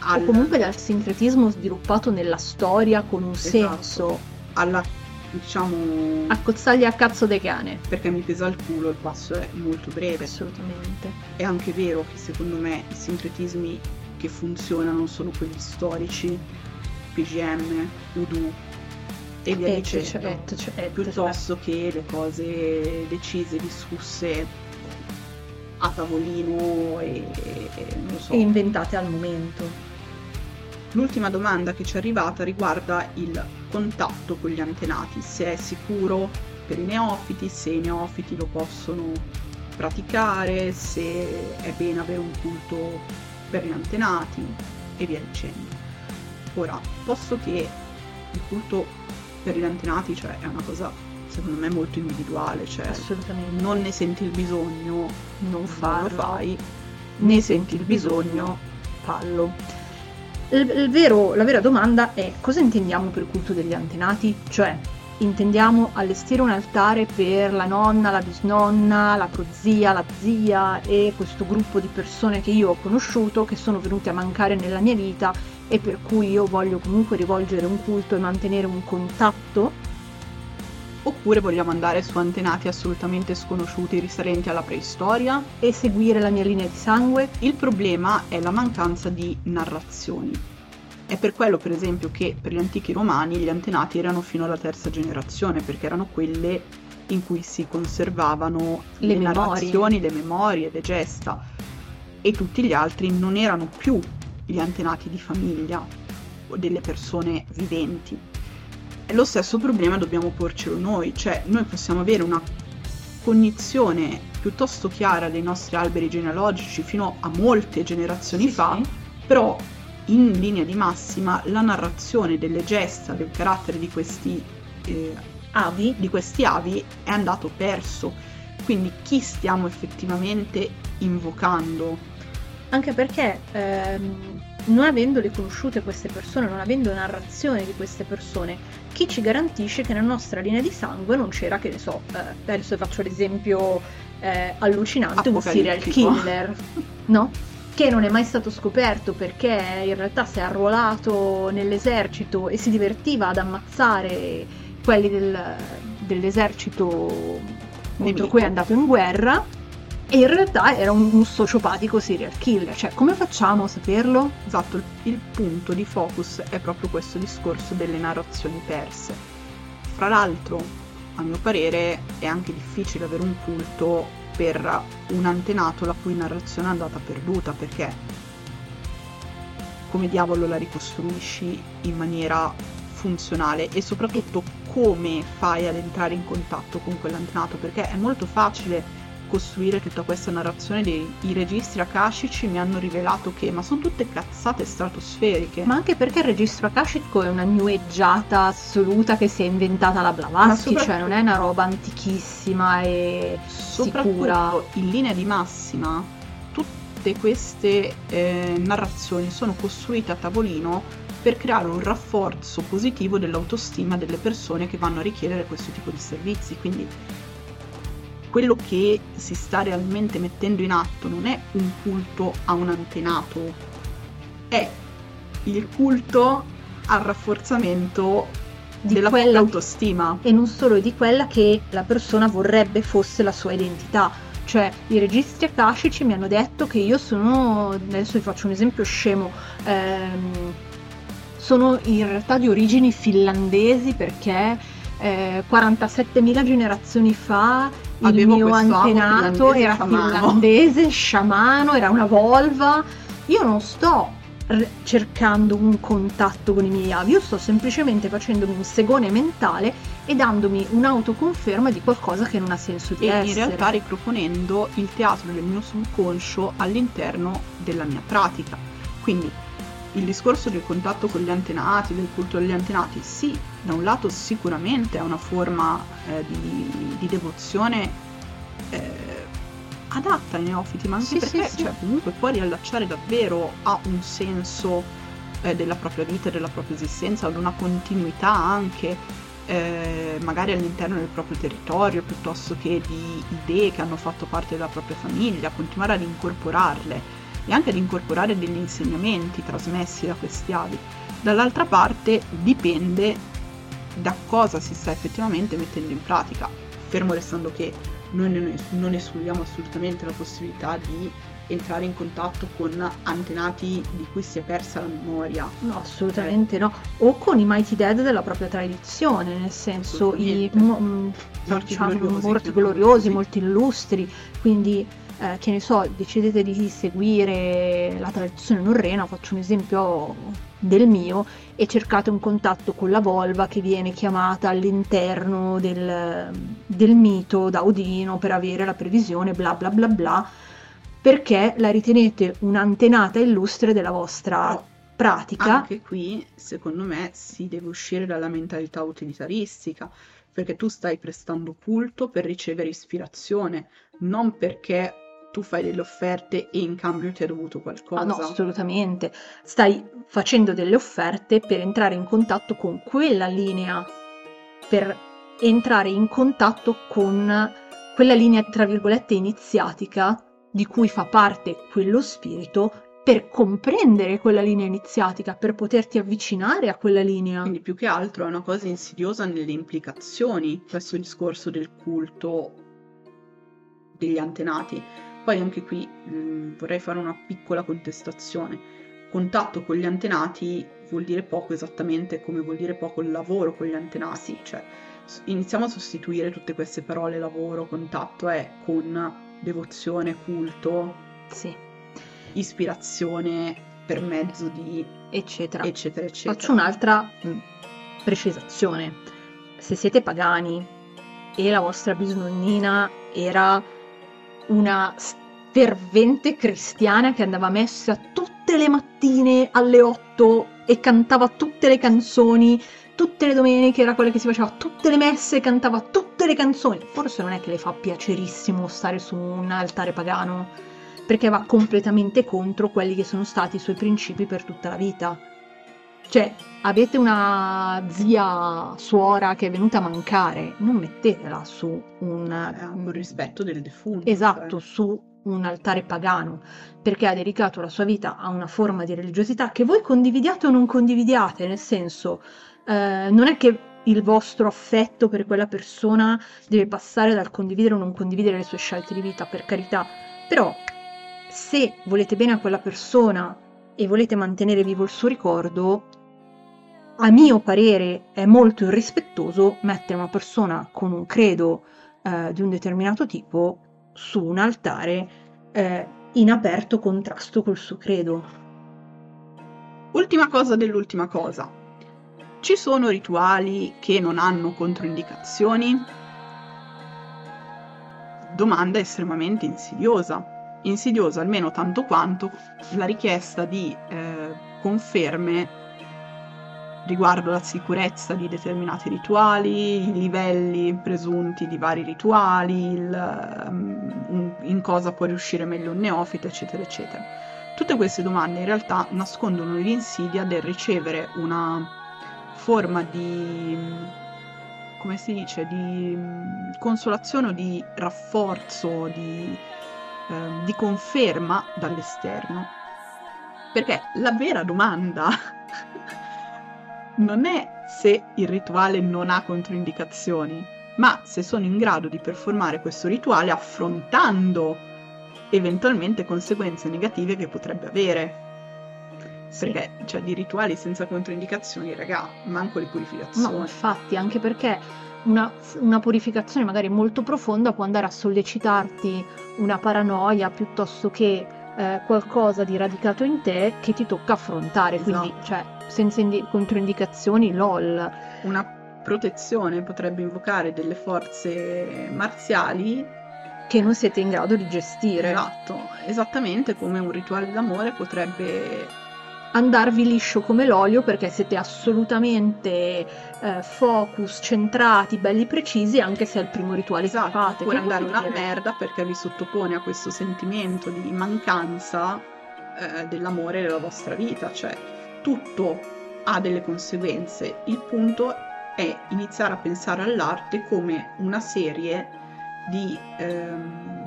Speaker 1: al-
Speaker 2: comunque dal sincretismo sviluppato nella storia con un
Speaker 1: Esatto.
Speaker 2: senso.
Speaker 1: alla, diciamo,
Speaker 2: Accozzagli a cazzo de cane.
Speaker 1: perché mi pesa il culo, il passo è molto breve.
Speaker 2: Assolutamente.
Speaker 1: È anche vero che secondo me i sincretismi che funzionano sono quelli storici, PGM, Udu e via
Speaker 2: Et,
Speaker 1: dicendo,
Speaker 2: et, et, et.
Speaker 1: piuttosto che le cose decise, discusse a tavolino e, e non so.
Speaker 2: E inventate al momento.
Speaker 1: L'ultima domanda che ci è arrivata riguarda il contatto con gli antenati, se è sicuro per i neofiti, se i neofiti lo possono praticare, se è bene avere un culto per gli antenati e via dicendo. Ora, posto che il culto per gli antenati cioè, è una cosa secondo me molto individuale, cioè non ne senti il bisogno,
Speaker 2: non
Speaker 1: non lo
Speaker 2: farlo.
Speaker 1: fai, ne senti il bisogno,
Speaker 2: fallo. Vero- la vera domanda è cosa intendiamo per culto degli antenati? Cioè, intendiamo allestire un altare per la nonna, la bisnonna, la prozia, la zia e questo gruppo di persone che io ho conosciuto che sono venute a mancare nella mia vita e per cui io voglio comunque rivolgere un culto e mantenere un contatto?
Speaker 1: Oppure vogliamo andare su antenati assolutamente sconosciuti risalenti alla preistoria?
Speaker 2: E seguire la mia linea di sangue?
Speaker 1: Il problema è la mancanza di narrazioni. È per quello, per esempio, che per gli antichi romani gli antenati erano fino alla terza generazione, perché erano quelle in cui si conservavano
Speaker 2: Le
Speaker 1: le, narrazioni, le memorie, le gesta. E tutti gli altri non erano più gli antenati di famiglia o delle persone viventi. Lo stesso problema dobbiamo porcelo noi, cioè noi possiamo avere una cognizione piuttosto chiara dei nostri alberi genealogici fino a molte generazioni
Speaker 2: Sì,
Speaker 1: fa,
Speaker 2: sì.
Speaker 1: però in linea di massima la narrazione delle gesta, del carattere di questi, eh,
Speaker 2: Avi?
Speaker 1: di questi avi è andato perso. Quindi chi stiamo effettivamente invocando?
Speaker 2: Anche perché ehm, non avendole conosciute queste persone, non avendo narrazione di queste persone, chi ci garantisce che nella nostra linea di sangue non c'era, che ne so, eh, adesso faccio l'esempio eh, allucinante, un serial killer, no? Che non è mai stato scoperto perché in realtà si è arruolato nell'esercito e si divertiva ad ammazzare quelli del- dell'esercito contro cui è andato in guerra e in realtà era un, un sociopatico serial killer. Cioè, come facciamo a saperlo?
Speaker 1: Esatto, il, il punto di focus è proprio questo discorso delle narrazioni perse. Fra l'altro, a mio parere, è anche difficile avere un culto per un antenato la cui narrazione è andata perduta, perché come diavolo la ricostruisci in maniera funzionale e soprattutto come fai ad entrare in contatto con quell'antenato, perché è molto facile costruire tutta questa narrazione dei i registri akashici mi hanno rivelato che, ma sono tutte cazzate stratosferiche.
Speaker 2: Ma anche perché il registro akashico è una new ageata assoluta che si è inventata la Blavatsky, cioè non è una roba antichissima e sicura.
Speaker 1: in linea di massima tutte queste eh, narrazioni sono costruite a tavolino per creare un rafforzo positivo dell'autostima delle persone che vanno a richiedere questo tipo di servizi quindi quello che si sta realmente mettendo in atto non è un culto a un antenato è il culto al rafforzamento
Speaker 2: Di
Speaker 1: della
Speaker 2: quella-
Speaker 1: autostima
Speaker 2: E non solo di quella che la persona vorrebbe fosse la sua identità. Cioè, i registri akashici mi hanno detto che io sono, adesso vi faccio un esempio scemo, ehm, sono in realtà di origini finlandesi perché eh, 47.000 generazioni fa il mio antenato era
Speaker 1: sciamano.
Speaker 2: finlandese, sciamano, era una volva. Io non sto cercando un contatto con i miei avi, io sto semplicemente facendomi un segone mentale e dandomi un'autoconferma di qualcosa che non ha senso di
Speaker 1: e
Speaker 2: essere.
Speaker 1: in realtà riproponendo il teatro del mio subconscio all'interno della mia pratica. Quindi il discorso del contatto con gli antenati, del culto degli antenati, sì, da un lato sicuramente è una forma eh, di, di, devozione eh, adatta ai neofiti, ma anche
Speaker 2: Sì,
Speaker 1: perché
Speaker 2: sì, sì.
Speaker 1: cioè, comunque può riallacciare davvero a un senso eh, della propria vita, della propria esistenza, ad una continuità anche eh, magari all'interno del proprio territorio, piuttosto che di idee che hanno fatto parte della propria famiglia, continuare ad incorporarle e anche ad incorporare degli insegnamenti trasmessi da questi avi. Dall'altra parte dipende da cosa si sta effettivamente mettendo in pratica, fermo restando che noi non es- non escludiamo assolutamente la possibilità di entrare in contatto con antenati di cui si è persa la memoria.
Speaker 2: No, assolutamente no. O con i Mighty Dead della propria tradizione, nel senso i mo- mm,
Speaker 1: Morti
Speaker 2: diciamo,
Speaker 1: gloriosi,
Speaker 2: morti gloriosi, molto illustri, quindi eh, che ne so, decidete di seguire la tradizione norrena, faccio un esempio del mio, e cercate un contatto con la volva che viene chiamata all'interno del, del mito da Odino per avere la previsione, bla bla bla bla, perché la ritenete un'antenata illustre della vostra
Speaker 1: Però
Speaker 2: pratica.
Speaker 1: Anche qui, secondo me, si deve uscire dalla mentalità utilitaristica, perché tu stai prestando culto per ricevere ispirazione, non perché tu fai delle offerte e in cambio ti è dovuto qualcosa.
Speaker 2: Ah, no, assolutamente. Stai facendo delle offerte per entrare in contatto con quella linea, per entrare in contatto con quella linea, tra virgolette, iniziatica di cui fa parte quello spirito per comprendere quella linea iniziatica, per poterti avvicinare a quella linea.
Speaker 1: Quindi più che altro è una cosa insidiosa nelle implicazioni, questo discorso del culto degli antenati. Poi anche qui mh, vorrei fare una piccola contestazione. Contatto con gli antenati vuol dire poco esattamente come vuol dire poco il lavoro con gli antenati, cioè iniziamo a sostituire tutte queste parole lavoro, contatto è con devozione, culto,
Speaker 2: Sì,
Speaker 1: ispirazione per mezzo di
Speaker 2: eccetera.
Speaker 1: eccetera eccetera.
Speaker 2: Faccio un'altra mh, precisazione. Se siete pagani e la vostra bisnonnina era una fervente cristiana che andava messa tutte le mattine alle 8 e cantava tutte le canzoni, tutte le domeniche era quella che si faceva tutte le messe e cantava tutte le canzoni. Forse non è che le fa piacerissimo stare su un altare pagano, perché va completamente contro quelli che sono stati i suoi principi per tutta la vita. Cioè, avete una zia suora che è venuta a mancare, non mettetela su un,
Speaker 1: È un rispetto del defunto.
Speaker 2: esatto,
Speaker 1: cioè.
Speaker 2: su un altare pagano, perché ha dedicato la sua vita a una forma di religiosità che voi condividiate o non condividiate, nel senso, eh, non è che il vostro affetto per quella persona deve passare dal condividere o non condividere le sue scelte di vita, per carità, però se volete bene a quella persona e volete mantenere vivo il suo ricordo, a mio parere è molto irrispettoso mettere una persona con un credo eh, di un determinato tipo su un altare eh, in aperto contrasto col suo credo.
Speaker 1: Ultima cosa dell'ultima cosa. Ci sono rituali che non hanno controindicazioni? Domanda estremamente insidiosa. Insidiosa almeno tanto quanto la richiesta di eh, conferme riguardo la sicurezza di determinati rituali, i livelli presunti di vari rituali, il, um, in cosa può riuscire meglio un neofita, eccetera, eccetera. Tutte queste domande in realtà nascondono l'insidia del ricevere una forma di, come si dice, di consolazione o di rafforzo, di, eh, di conferma dall'esterno. Perché la vera domanda non è se il rituale non ha controindicazioni, ma se sono in grado di performare questo rituale affrontando eventualmente conseguenze negative che potrebbe avere.
Speaker 2: Sì.
Speaker 1: Perché, cioè, di rituali senza controindicazioni, raga, manco le purificazioni.
Speaker 2: No, infatti, anche perché una, una purificazione magari molto profonda può andare a sollecitarti una paranoia piuttosto che eh, qualcosa di radicato in te che ti tocca affrontare, quindi
Speaker 1: Esatto.
Speaker 2: cioè senza indi- controindicazioni, lol.
Speaker 1: Una protezione potrebbe invocare delle forze marziali
Speaker 2: che non siete in grado di gestire.
Speaker 1: Esatto, esattamente come un rituale d'amore potrebbe
Speaker 2: Andarvi liscio come l'olio perché siete assolutamente eh, focus, centrati, belli precisi, anche se è il primo rituale
Speaker 1: esatto,
Speaker 2: che fate.
Speaker 1: oppure
Speaker 2: Che
Speaker 1: andare una merda perché vi sottopone a questo sentimento di mancanza eh, dell'amore nella vostra vita, cioè tutto ha delle conseguenze. Il punto è iniziare a pensare all'arte come una serie di ehm,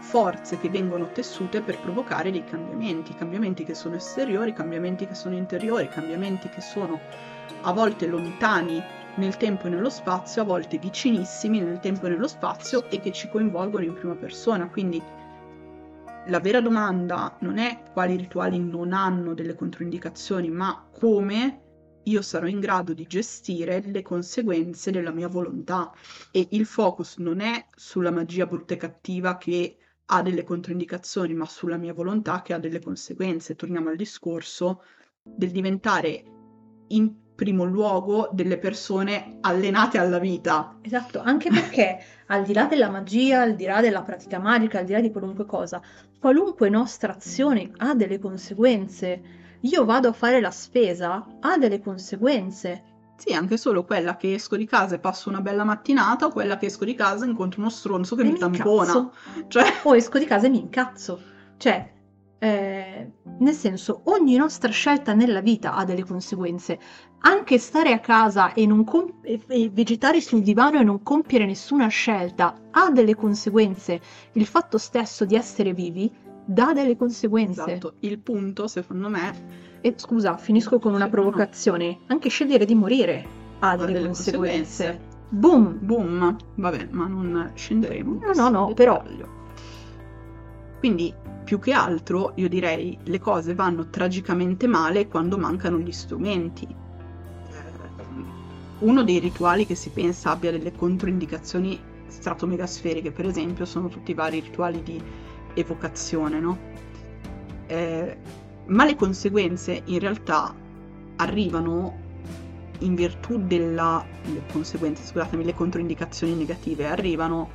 Speaker 1: forze che vengono tessute per provocare dei cambiamenti, cambiamenti che sono esteriori, cambiamenti che sono interiori, cambiamenti che sono a volte lontani nel tempo e nello spazio, a volte vicinissimi nel tempo e nello spazio e che ci coinvolgono in prima persona. Quindi la vera domanda non è quali rituali non hanno delle controindicazioni, ma come io sarò in grado di gestire le conseguenze della mia volontà. E il focus non è sulla magia brutta e cattiva che ha delle controindicazioni, ma sulla mia volontà che ha delle conseguenze. Torniamo al discorso del diventare in primo luogo delle persone allenate alla vita.
Speaker 2: Esatto, anche perché al di là della magia, al di là della pratica magica, al di là di qualunque cosa, qualunque nostra azione ha delle conseguenze. Io vado a fare la spesa, ha delle conseguenze.
Speaker 1: Sì, anche solo quella che esco di casa e passo una bella mattinata o quella che esco di casa e incontro uno stronzo che
Speaker 2: E
Speaker 1: mi
Speaker 2: mi
Speaker 1: tampona. Cioè,
Speaker 2: O esco di casa e mi incazzo. Cioè, eh, nel senso, ogni nostra scelta nella vita ha delle conseguenze. Anche stare a casa e, non com- e- vegetare sul divano e non compiere nessuna scelta ha delle conseguenze. Il fatto stesso di essere vivi dà delle conseguenze.
Speaker 1: esatto, il punto, secondo me,
Speaker 2: E scusa, finisco con una provocazione. Anche scegliere di morire ha delle,
Speaker 1: delle
Speaker 2: conseguenze.
Speaker 1: conseguenze.
Speaker 2: Boom!
Speaker 1: boom, vabbè, ma non scenderemo.
Speaker 2: No, no, no, però-
Speaker 1: dettaglio. Quindi, più che altro, io direi, le cose vanno tragicamente male quando mancano gli strumenti. Eh, Uno dei rituali che si pensa abbia delle controindicazioni stratomegasferiche, per esempio, sono tutti i vari rituali di evocazione, no? Eh, ma le conseguenze in realtà arrivano in virtù della le conseguenze, scusatemi, le controindicazioni negative arrivano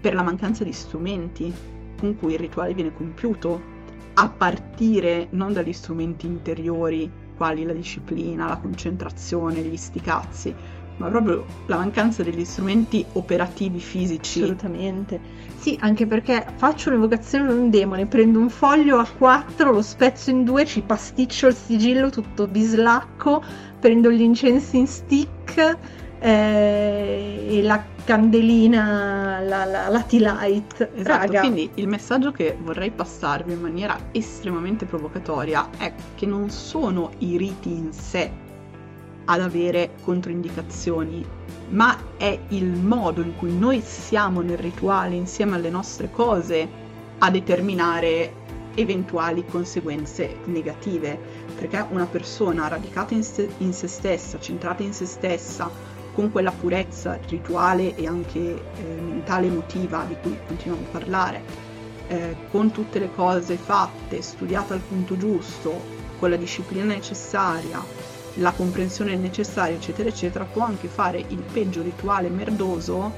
Speaker 1: per la mancanza di strumenti con cui il rituale viene compiuto, a partire non dagli strumenti interiori, quali la disciplina, la concentrazione, gli sticazzi, ma proprio la mancanza degli strumenti operativi fisici.
Speaker 2: Assolutamente. Sì, anche perché faccio un'evocazione di un demone, prendo un foglio a quattro, lo spezzo in due, ci pasticcio il sigillo tutto bislacco, prendo gli incensi in stick eh, e la candelina, la, la, la tea light.
Speaker 1: Esatto,
Speaker 2: Raga,
Speaker 1: quindi il messaggio che vorrei passarvi in maniera estremamente provocatoria è che non sono i riti in sé ad avere controindicazioni, ma è il modo in cui noi siamo nel rituale insieme alle nostre cose a determinare eventuali conseguenze negative, perché una persona radicata in se, in se stessa, centrata in se stessa, con quella purezza rituale e anche eh, mentale emotiva di cui continuiamo a parlare, eh, con tutte le cose fatte, studiate al punto giusto, con la disciplina necessaria, la comprensione necessaria, eccetera, eccetera, può anche fare il peggio rituale merdoso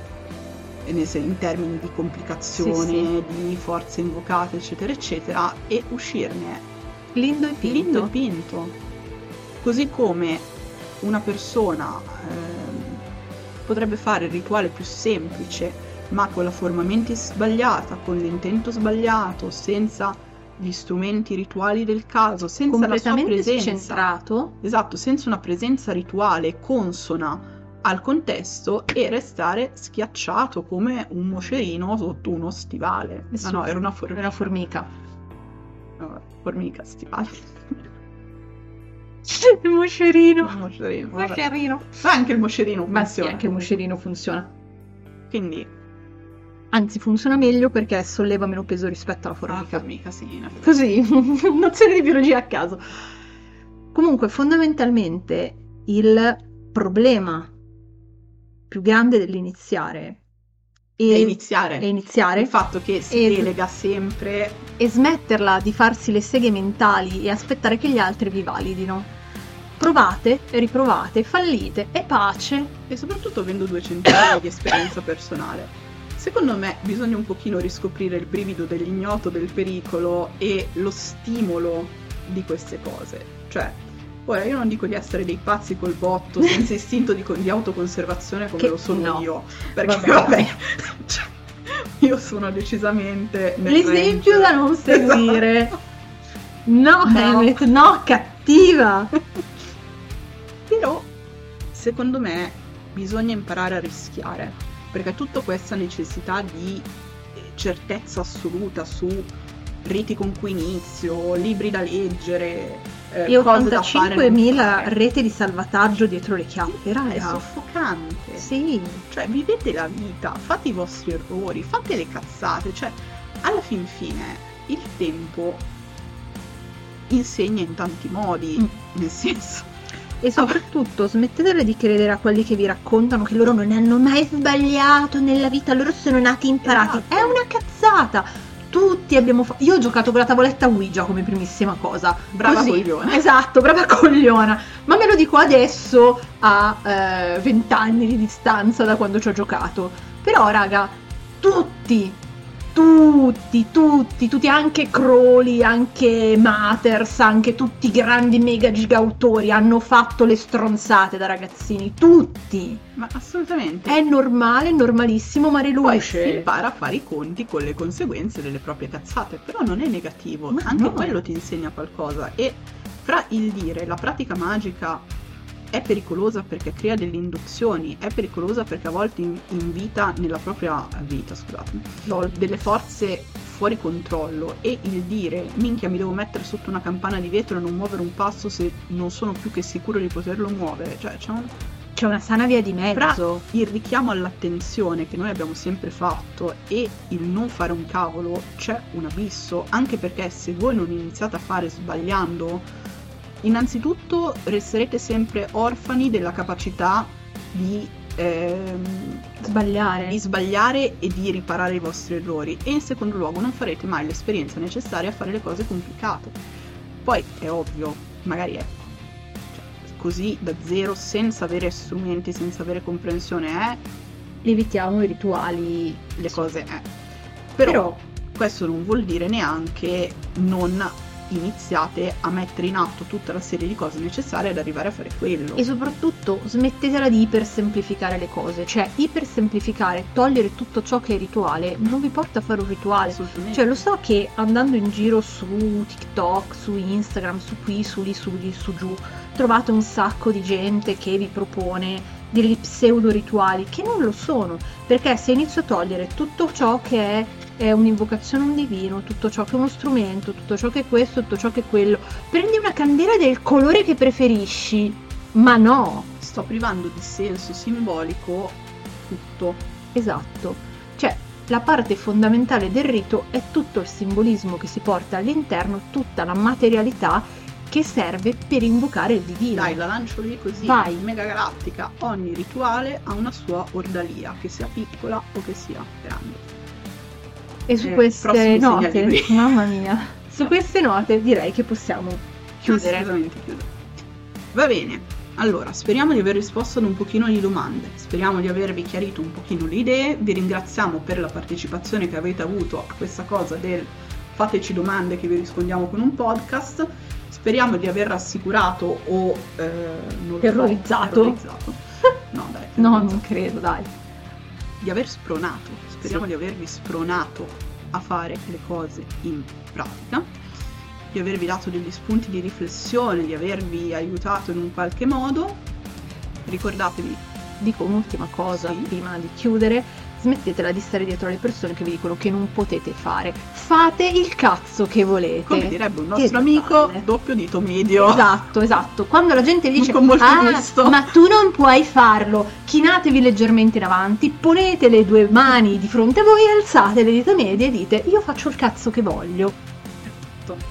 Speaker 1: eh, in termini di complicazione,
Speaker 2: Sì,
Speaker 1: di forze invocate, eccetera, eccetera, e uscirne
Speaker 2: lindo e pinto.
Speaker 1: lindo e pinto. Così come una persona ehm, potrebbe fare il rituale più semplice, ma con la forma mente sbagliata, con l'intento sbagliato, senza gli strumenti rituali del caso, senza la sua presenza.
Speaker 2: scentrato.
Speaker 1: Esatto, senza una presenza rituale consona al contesto e restare schiacciato come un moscerino sotto uno stivale.
Speaker 2: Sì.
Speaker 1: No, no, era una formica.
Speaker 2: Una formica.
Speaker 1: No, formica, stivale.
Speaker 2: Il moscerino.
Speaker 1: Un moscerino.
Speaker 2: Moscerino.
Speaker 1: Anche il moscerino
Speaker 2: Ma sì,
Speaker 1: funziona.
Speaker 2: anche il moscerino funziona.
Speaker 1: Quindi,
Speaker 2: Anzi, funziona meglio perché solleva meno peso rispetto alla
Speaker 1: la
Speaker 2: formica.
Speaker 1: formica, sì.
Speaker 2: Così, nozioni di biologia a caso. Comunque, fondamentalmente, il problema più grande dell'iniziare
Speaker 1: e,
Speaker 2: e,
Speaker 1: iniziare.
Speaker 2: e iniziare
Speaker 1: Il fatto che si
Speaker 2: E-
Speaker 1: delega sempre
Speaker 2: e smetterla di farsi le seghe mentali e aspettare che gli altri vi validino. Provate e riprovate, fallite e pace.
Speaker 1: e soprattutto avendo 200 anni di esperienza personale. Secondo me bisogna un pochino riscoprire il brivido dell'ignoto, del pericolo e lo stimolo di queste cose. Cioè, ora io non dico di essere dei pazzi col botto, senza istinto di, di autoconservazione come
Speaker 2: Che-
Speaker 1: lo sono
Speaker 2: no.
Speaker 1: io. Perché
Speaker 2: Vabbè.
Speaker 1: vabbè, cioè, io sono decisamente
Speaker 2: L'esempio
Speaker 1: range.
Speaker 2: da non seguire. No,
Speaker 1: No.
Speaker 2: Emmet, no, cattiva.
Speaker 1: Però, secondo me, bisogna imparare a rischiare, perché tutta questa necessità di eh, certezza assoluta su reti con cui inizio, libri da leggere, eh,
Speaker 2: E
Speaker 1: cose da fare. non
Speaker 2: 85.000
Speaker 1: fare.
Speaker 2: reti di salvataggio dietro le chiappe,
Speaker 1: È
Speaker 2: raga.
Speaker 1: soffocante.
Speaker 2: Sì,
Speaker 1: Cioè, vivete la vita, fate i vostri errori, fate le cazzate. Cioè, alla fin fine, il tempo insegna in tanti modi.
Speaker 2: Mm.
Speaker 1: Nel senso,
Speaker 2: E soprattutto smettetela di credere a quelli che vi raccontano che loro non hanno mai sbagliato nella vita, loro sono nati imparati.
Speaker 1: Esatto.
Speaker 2: È una cazzata. Tutti abbiamo fatto. Io ho giocato con la tavoletta Ouija come primissima cosa.
Speaker 1: Brava
Speaker 2: Così.
Speaker 1: cogliona.
Speaker 2: Esatto, brava cogliona. Ma me lo dico adesso a eh, 20 anni di distanza da quando ci ho giocato. Però, raga, tutti, tutti, tutti, tutti, anche Crowley, anche Matters, anche tutti i grandi mega giga autori hanno fatto le stronzate da ragazzini. Tutti.
Speaker 1: ma assolutamente.
Speaker 2: È normale, normalissimo, ma reluce.
Speaker 1: impara a fare i conti con le conseguenze delle proprie cazzate, però non è negativo,
Speaker 2: Ma
Speaker 1: anche
Speaker 2: no.
Speaker 1: quello ti insegna qualcosa e fra il dire la pratica magica è pericolosa perché crea delle induzioni, è pericolosa perché a volte in- invita nella propria vita, scusatemi, delle forze fuori controllo e il dire minchia mi devo mettere sotto una campana di vetro e non muovere un passo se non sono più che sicuro di poterlo muovere, cioè c'è un,
Speaker 2: C'è una sana via di mezzo.
Speaker 1: il richiamo all'attenzione che noi abbiamo sempre fatto e il non fare un cavolo c'è un abisso, anche perché se voi non iniziate a fare sbagliando, innanzitutto resterete sempre orfani della capacità di, ehm,
Speaker 2: Sbagliare.
Speaker 1: di sbagliare e di riparare i vostri errori e in secondo luogo non farete mai l'esperienza necessaria a fare le cose complicate. Poi è ovvio, magari è cioè, così da zero senza avere strumenti, senza avere comprensione è
Speaker 2: Evitiamo i rituali.
Speaker 1: le cose è. Però,
Speaker 2: Però
Speaker 1: questo non vuol dire neanche non iniziate a mettere in atto tutta la serie di cose necessarie ad arrivare a fare quello.
Speaker 2: E soprattutto smettetela di ipersemplificare le cose, cioè ipersemplificare, togliere tutto ciò che è rituale, non vi porta a fare un rituale. Cioè lo so che andando in giro su TikTok, su Instagram, su qui, su lì, su lì, su giù, trovate un sacco di gente che vi propone degli pseudo rituali che non lo sono, perché se inizio a togliere tutto ciò che è, è un'invocazione a un divino, tutto ciò che è uno strumento, tutto ciò che è questo, tutto ciò che è quello, prendi una candela del colore che preferisci, ma no,
Speaker 1: Sto privando di senso simbolico tutto.
Speaker 2: esatto, cioè la parte fondamentale del rito è tutto il simbolismo che si porta all'interno, tutta la materialità che serve per invocare il divino.
Speaker 1: Dai, la lancio lì così.
Speaker 2: Vai.
Speaker 1: Mega galattica. Ogni rituale ha una sua ordalia, che sia piccola o che sia grande.
Speaker 2: E su
Speaker 1: Eh,
Speaker 2: queste note, mamma mia, su queste note direi che possiamo chiudere.
Speaker 1: Chiudere. Va bene. Allora, speriamo di aver risposto ad un pochino di domande, speriamo di avervi chiarito un pochino le idee, vi ringraziamo per la partecipazione che avete avuto a questa cosa del fateci domande che vi rispondiamo con un podcast, speriamo di aver rassicurato o eh, non
Speaker 2: Terrorizzato.
Speaker 1: terrorizzato. No, dai,
Speaker 2: No,
Speaker 1: terrorizzato.
Speaker 2: non credo, dai.
Speaker 1: di aver spronato, speriamo
Speaker 2: Sì.
Speaker 1: di avervi spronato a fare le cose in pratica, di avervi dato degli spunti di riflessione, di avervi aiutato in un qualche modo. Ricordatevi,
Speaker 2: Dico un'ultima cosa
Speaker 1: Sì.
Speaker 2: prima di chiudere. Smettetela di stare dietro alle persone che vi dicono che non potete fare. Fate il cazzo che volete.
Speaker 1: come direbbe un nostro amico,
Speaker 2: palle.
Speaker 1: doppio dito medio.
Speaker 2: Esatto, esatto. Quando la gente vi dice
Speaker 1: Con molto
Speaker 2: ah,
Speaker 1: gusto."
Speaker 2: ma tu non puoi farlo, chinatevi leggermente in avanti, ponete le due mani di fronte a voi, alzate le dita medie e dite io faccio il cazzo che voglio.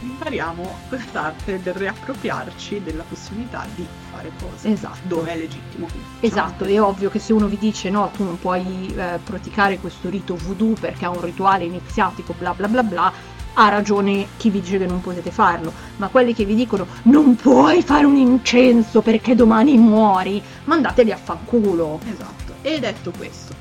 Speaker 1: Impariamo quest'arte del riappropriarci della possibilità di fare cose
Speaker 2: Esatto.
Speaker 1: dove è legittimo.
Speaker 2: Esatto, è ovvio che se uno vi dice no, tu non puoi eh, praticare questo rito voodoo perché è un rituale iniziatico, bla bla bla bla, ha ragione chi vi dice che non potete farlo, ma quelli che vi dicono non puoi fare un incenso perché domani muori, mandatevi a fanculo.
Speaker 1: Esatto. E detto questo,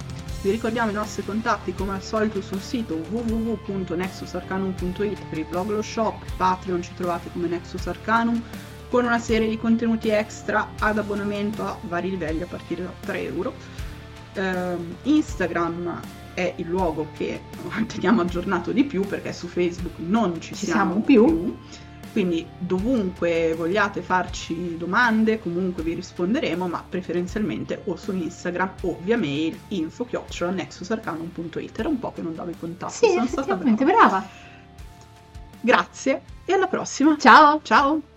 Speaker 1: vi ricordiamo i nostri contatti come al solito sul sito www.nexusarcanum.it per il blog lo shop, Patreon ci trovate come Nexus Arcanum con una serie di contenuti extra ad abbonamento a vari livelli a partire da 3 euro. Ehm, Instagram è il luogo che teniamo aggiornato di più perché su Facebook non ci,
Speaker 2: Ci siamo più.
Speaker 1: Quindi dovunque vogliate farci domande, comunque vi risponderemo, ma preferenzialmente o su Instagram o via mail info nexusarcanum.it. Era un po' che non davo i contatti.
Speaker 2: Sì,
Speaker 1: sono stata brava.
Speaker 2: brava.
Speaker 1: Grazie e alla prossima.
Speaker 2: Ciao!
Speaker 1: Ciao!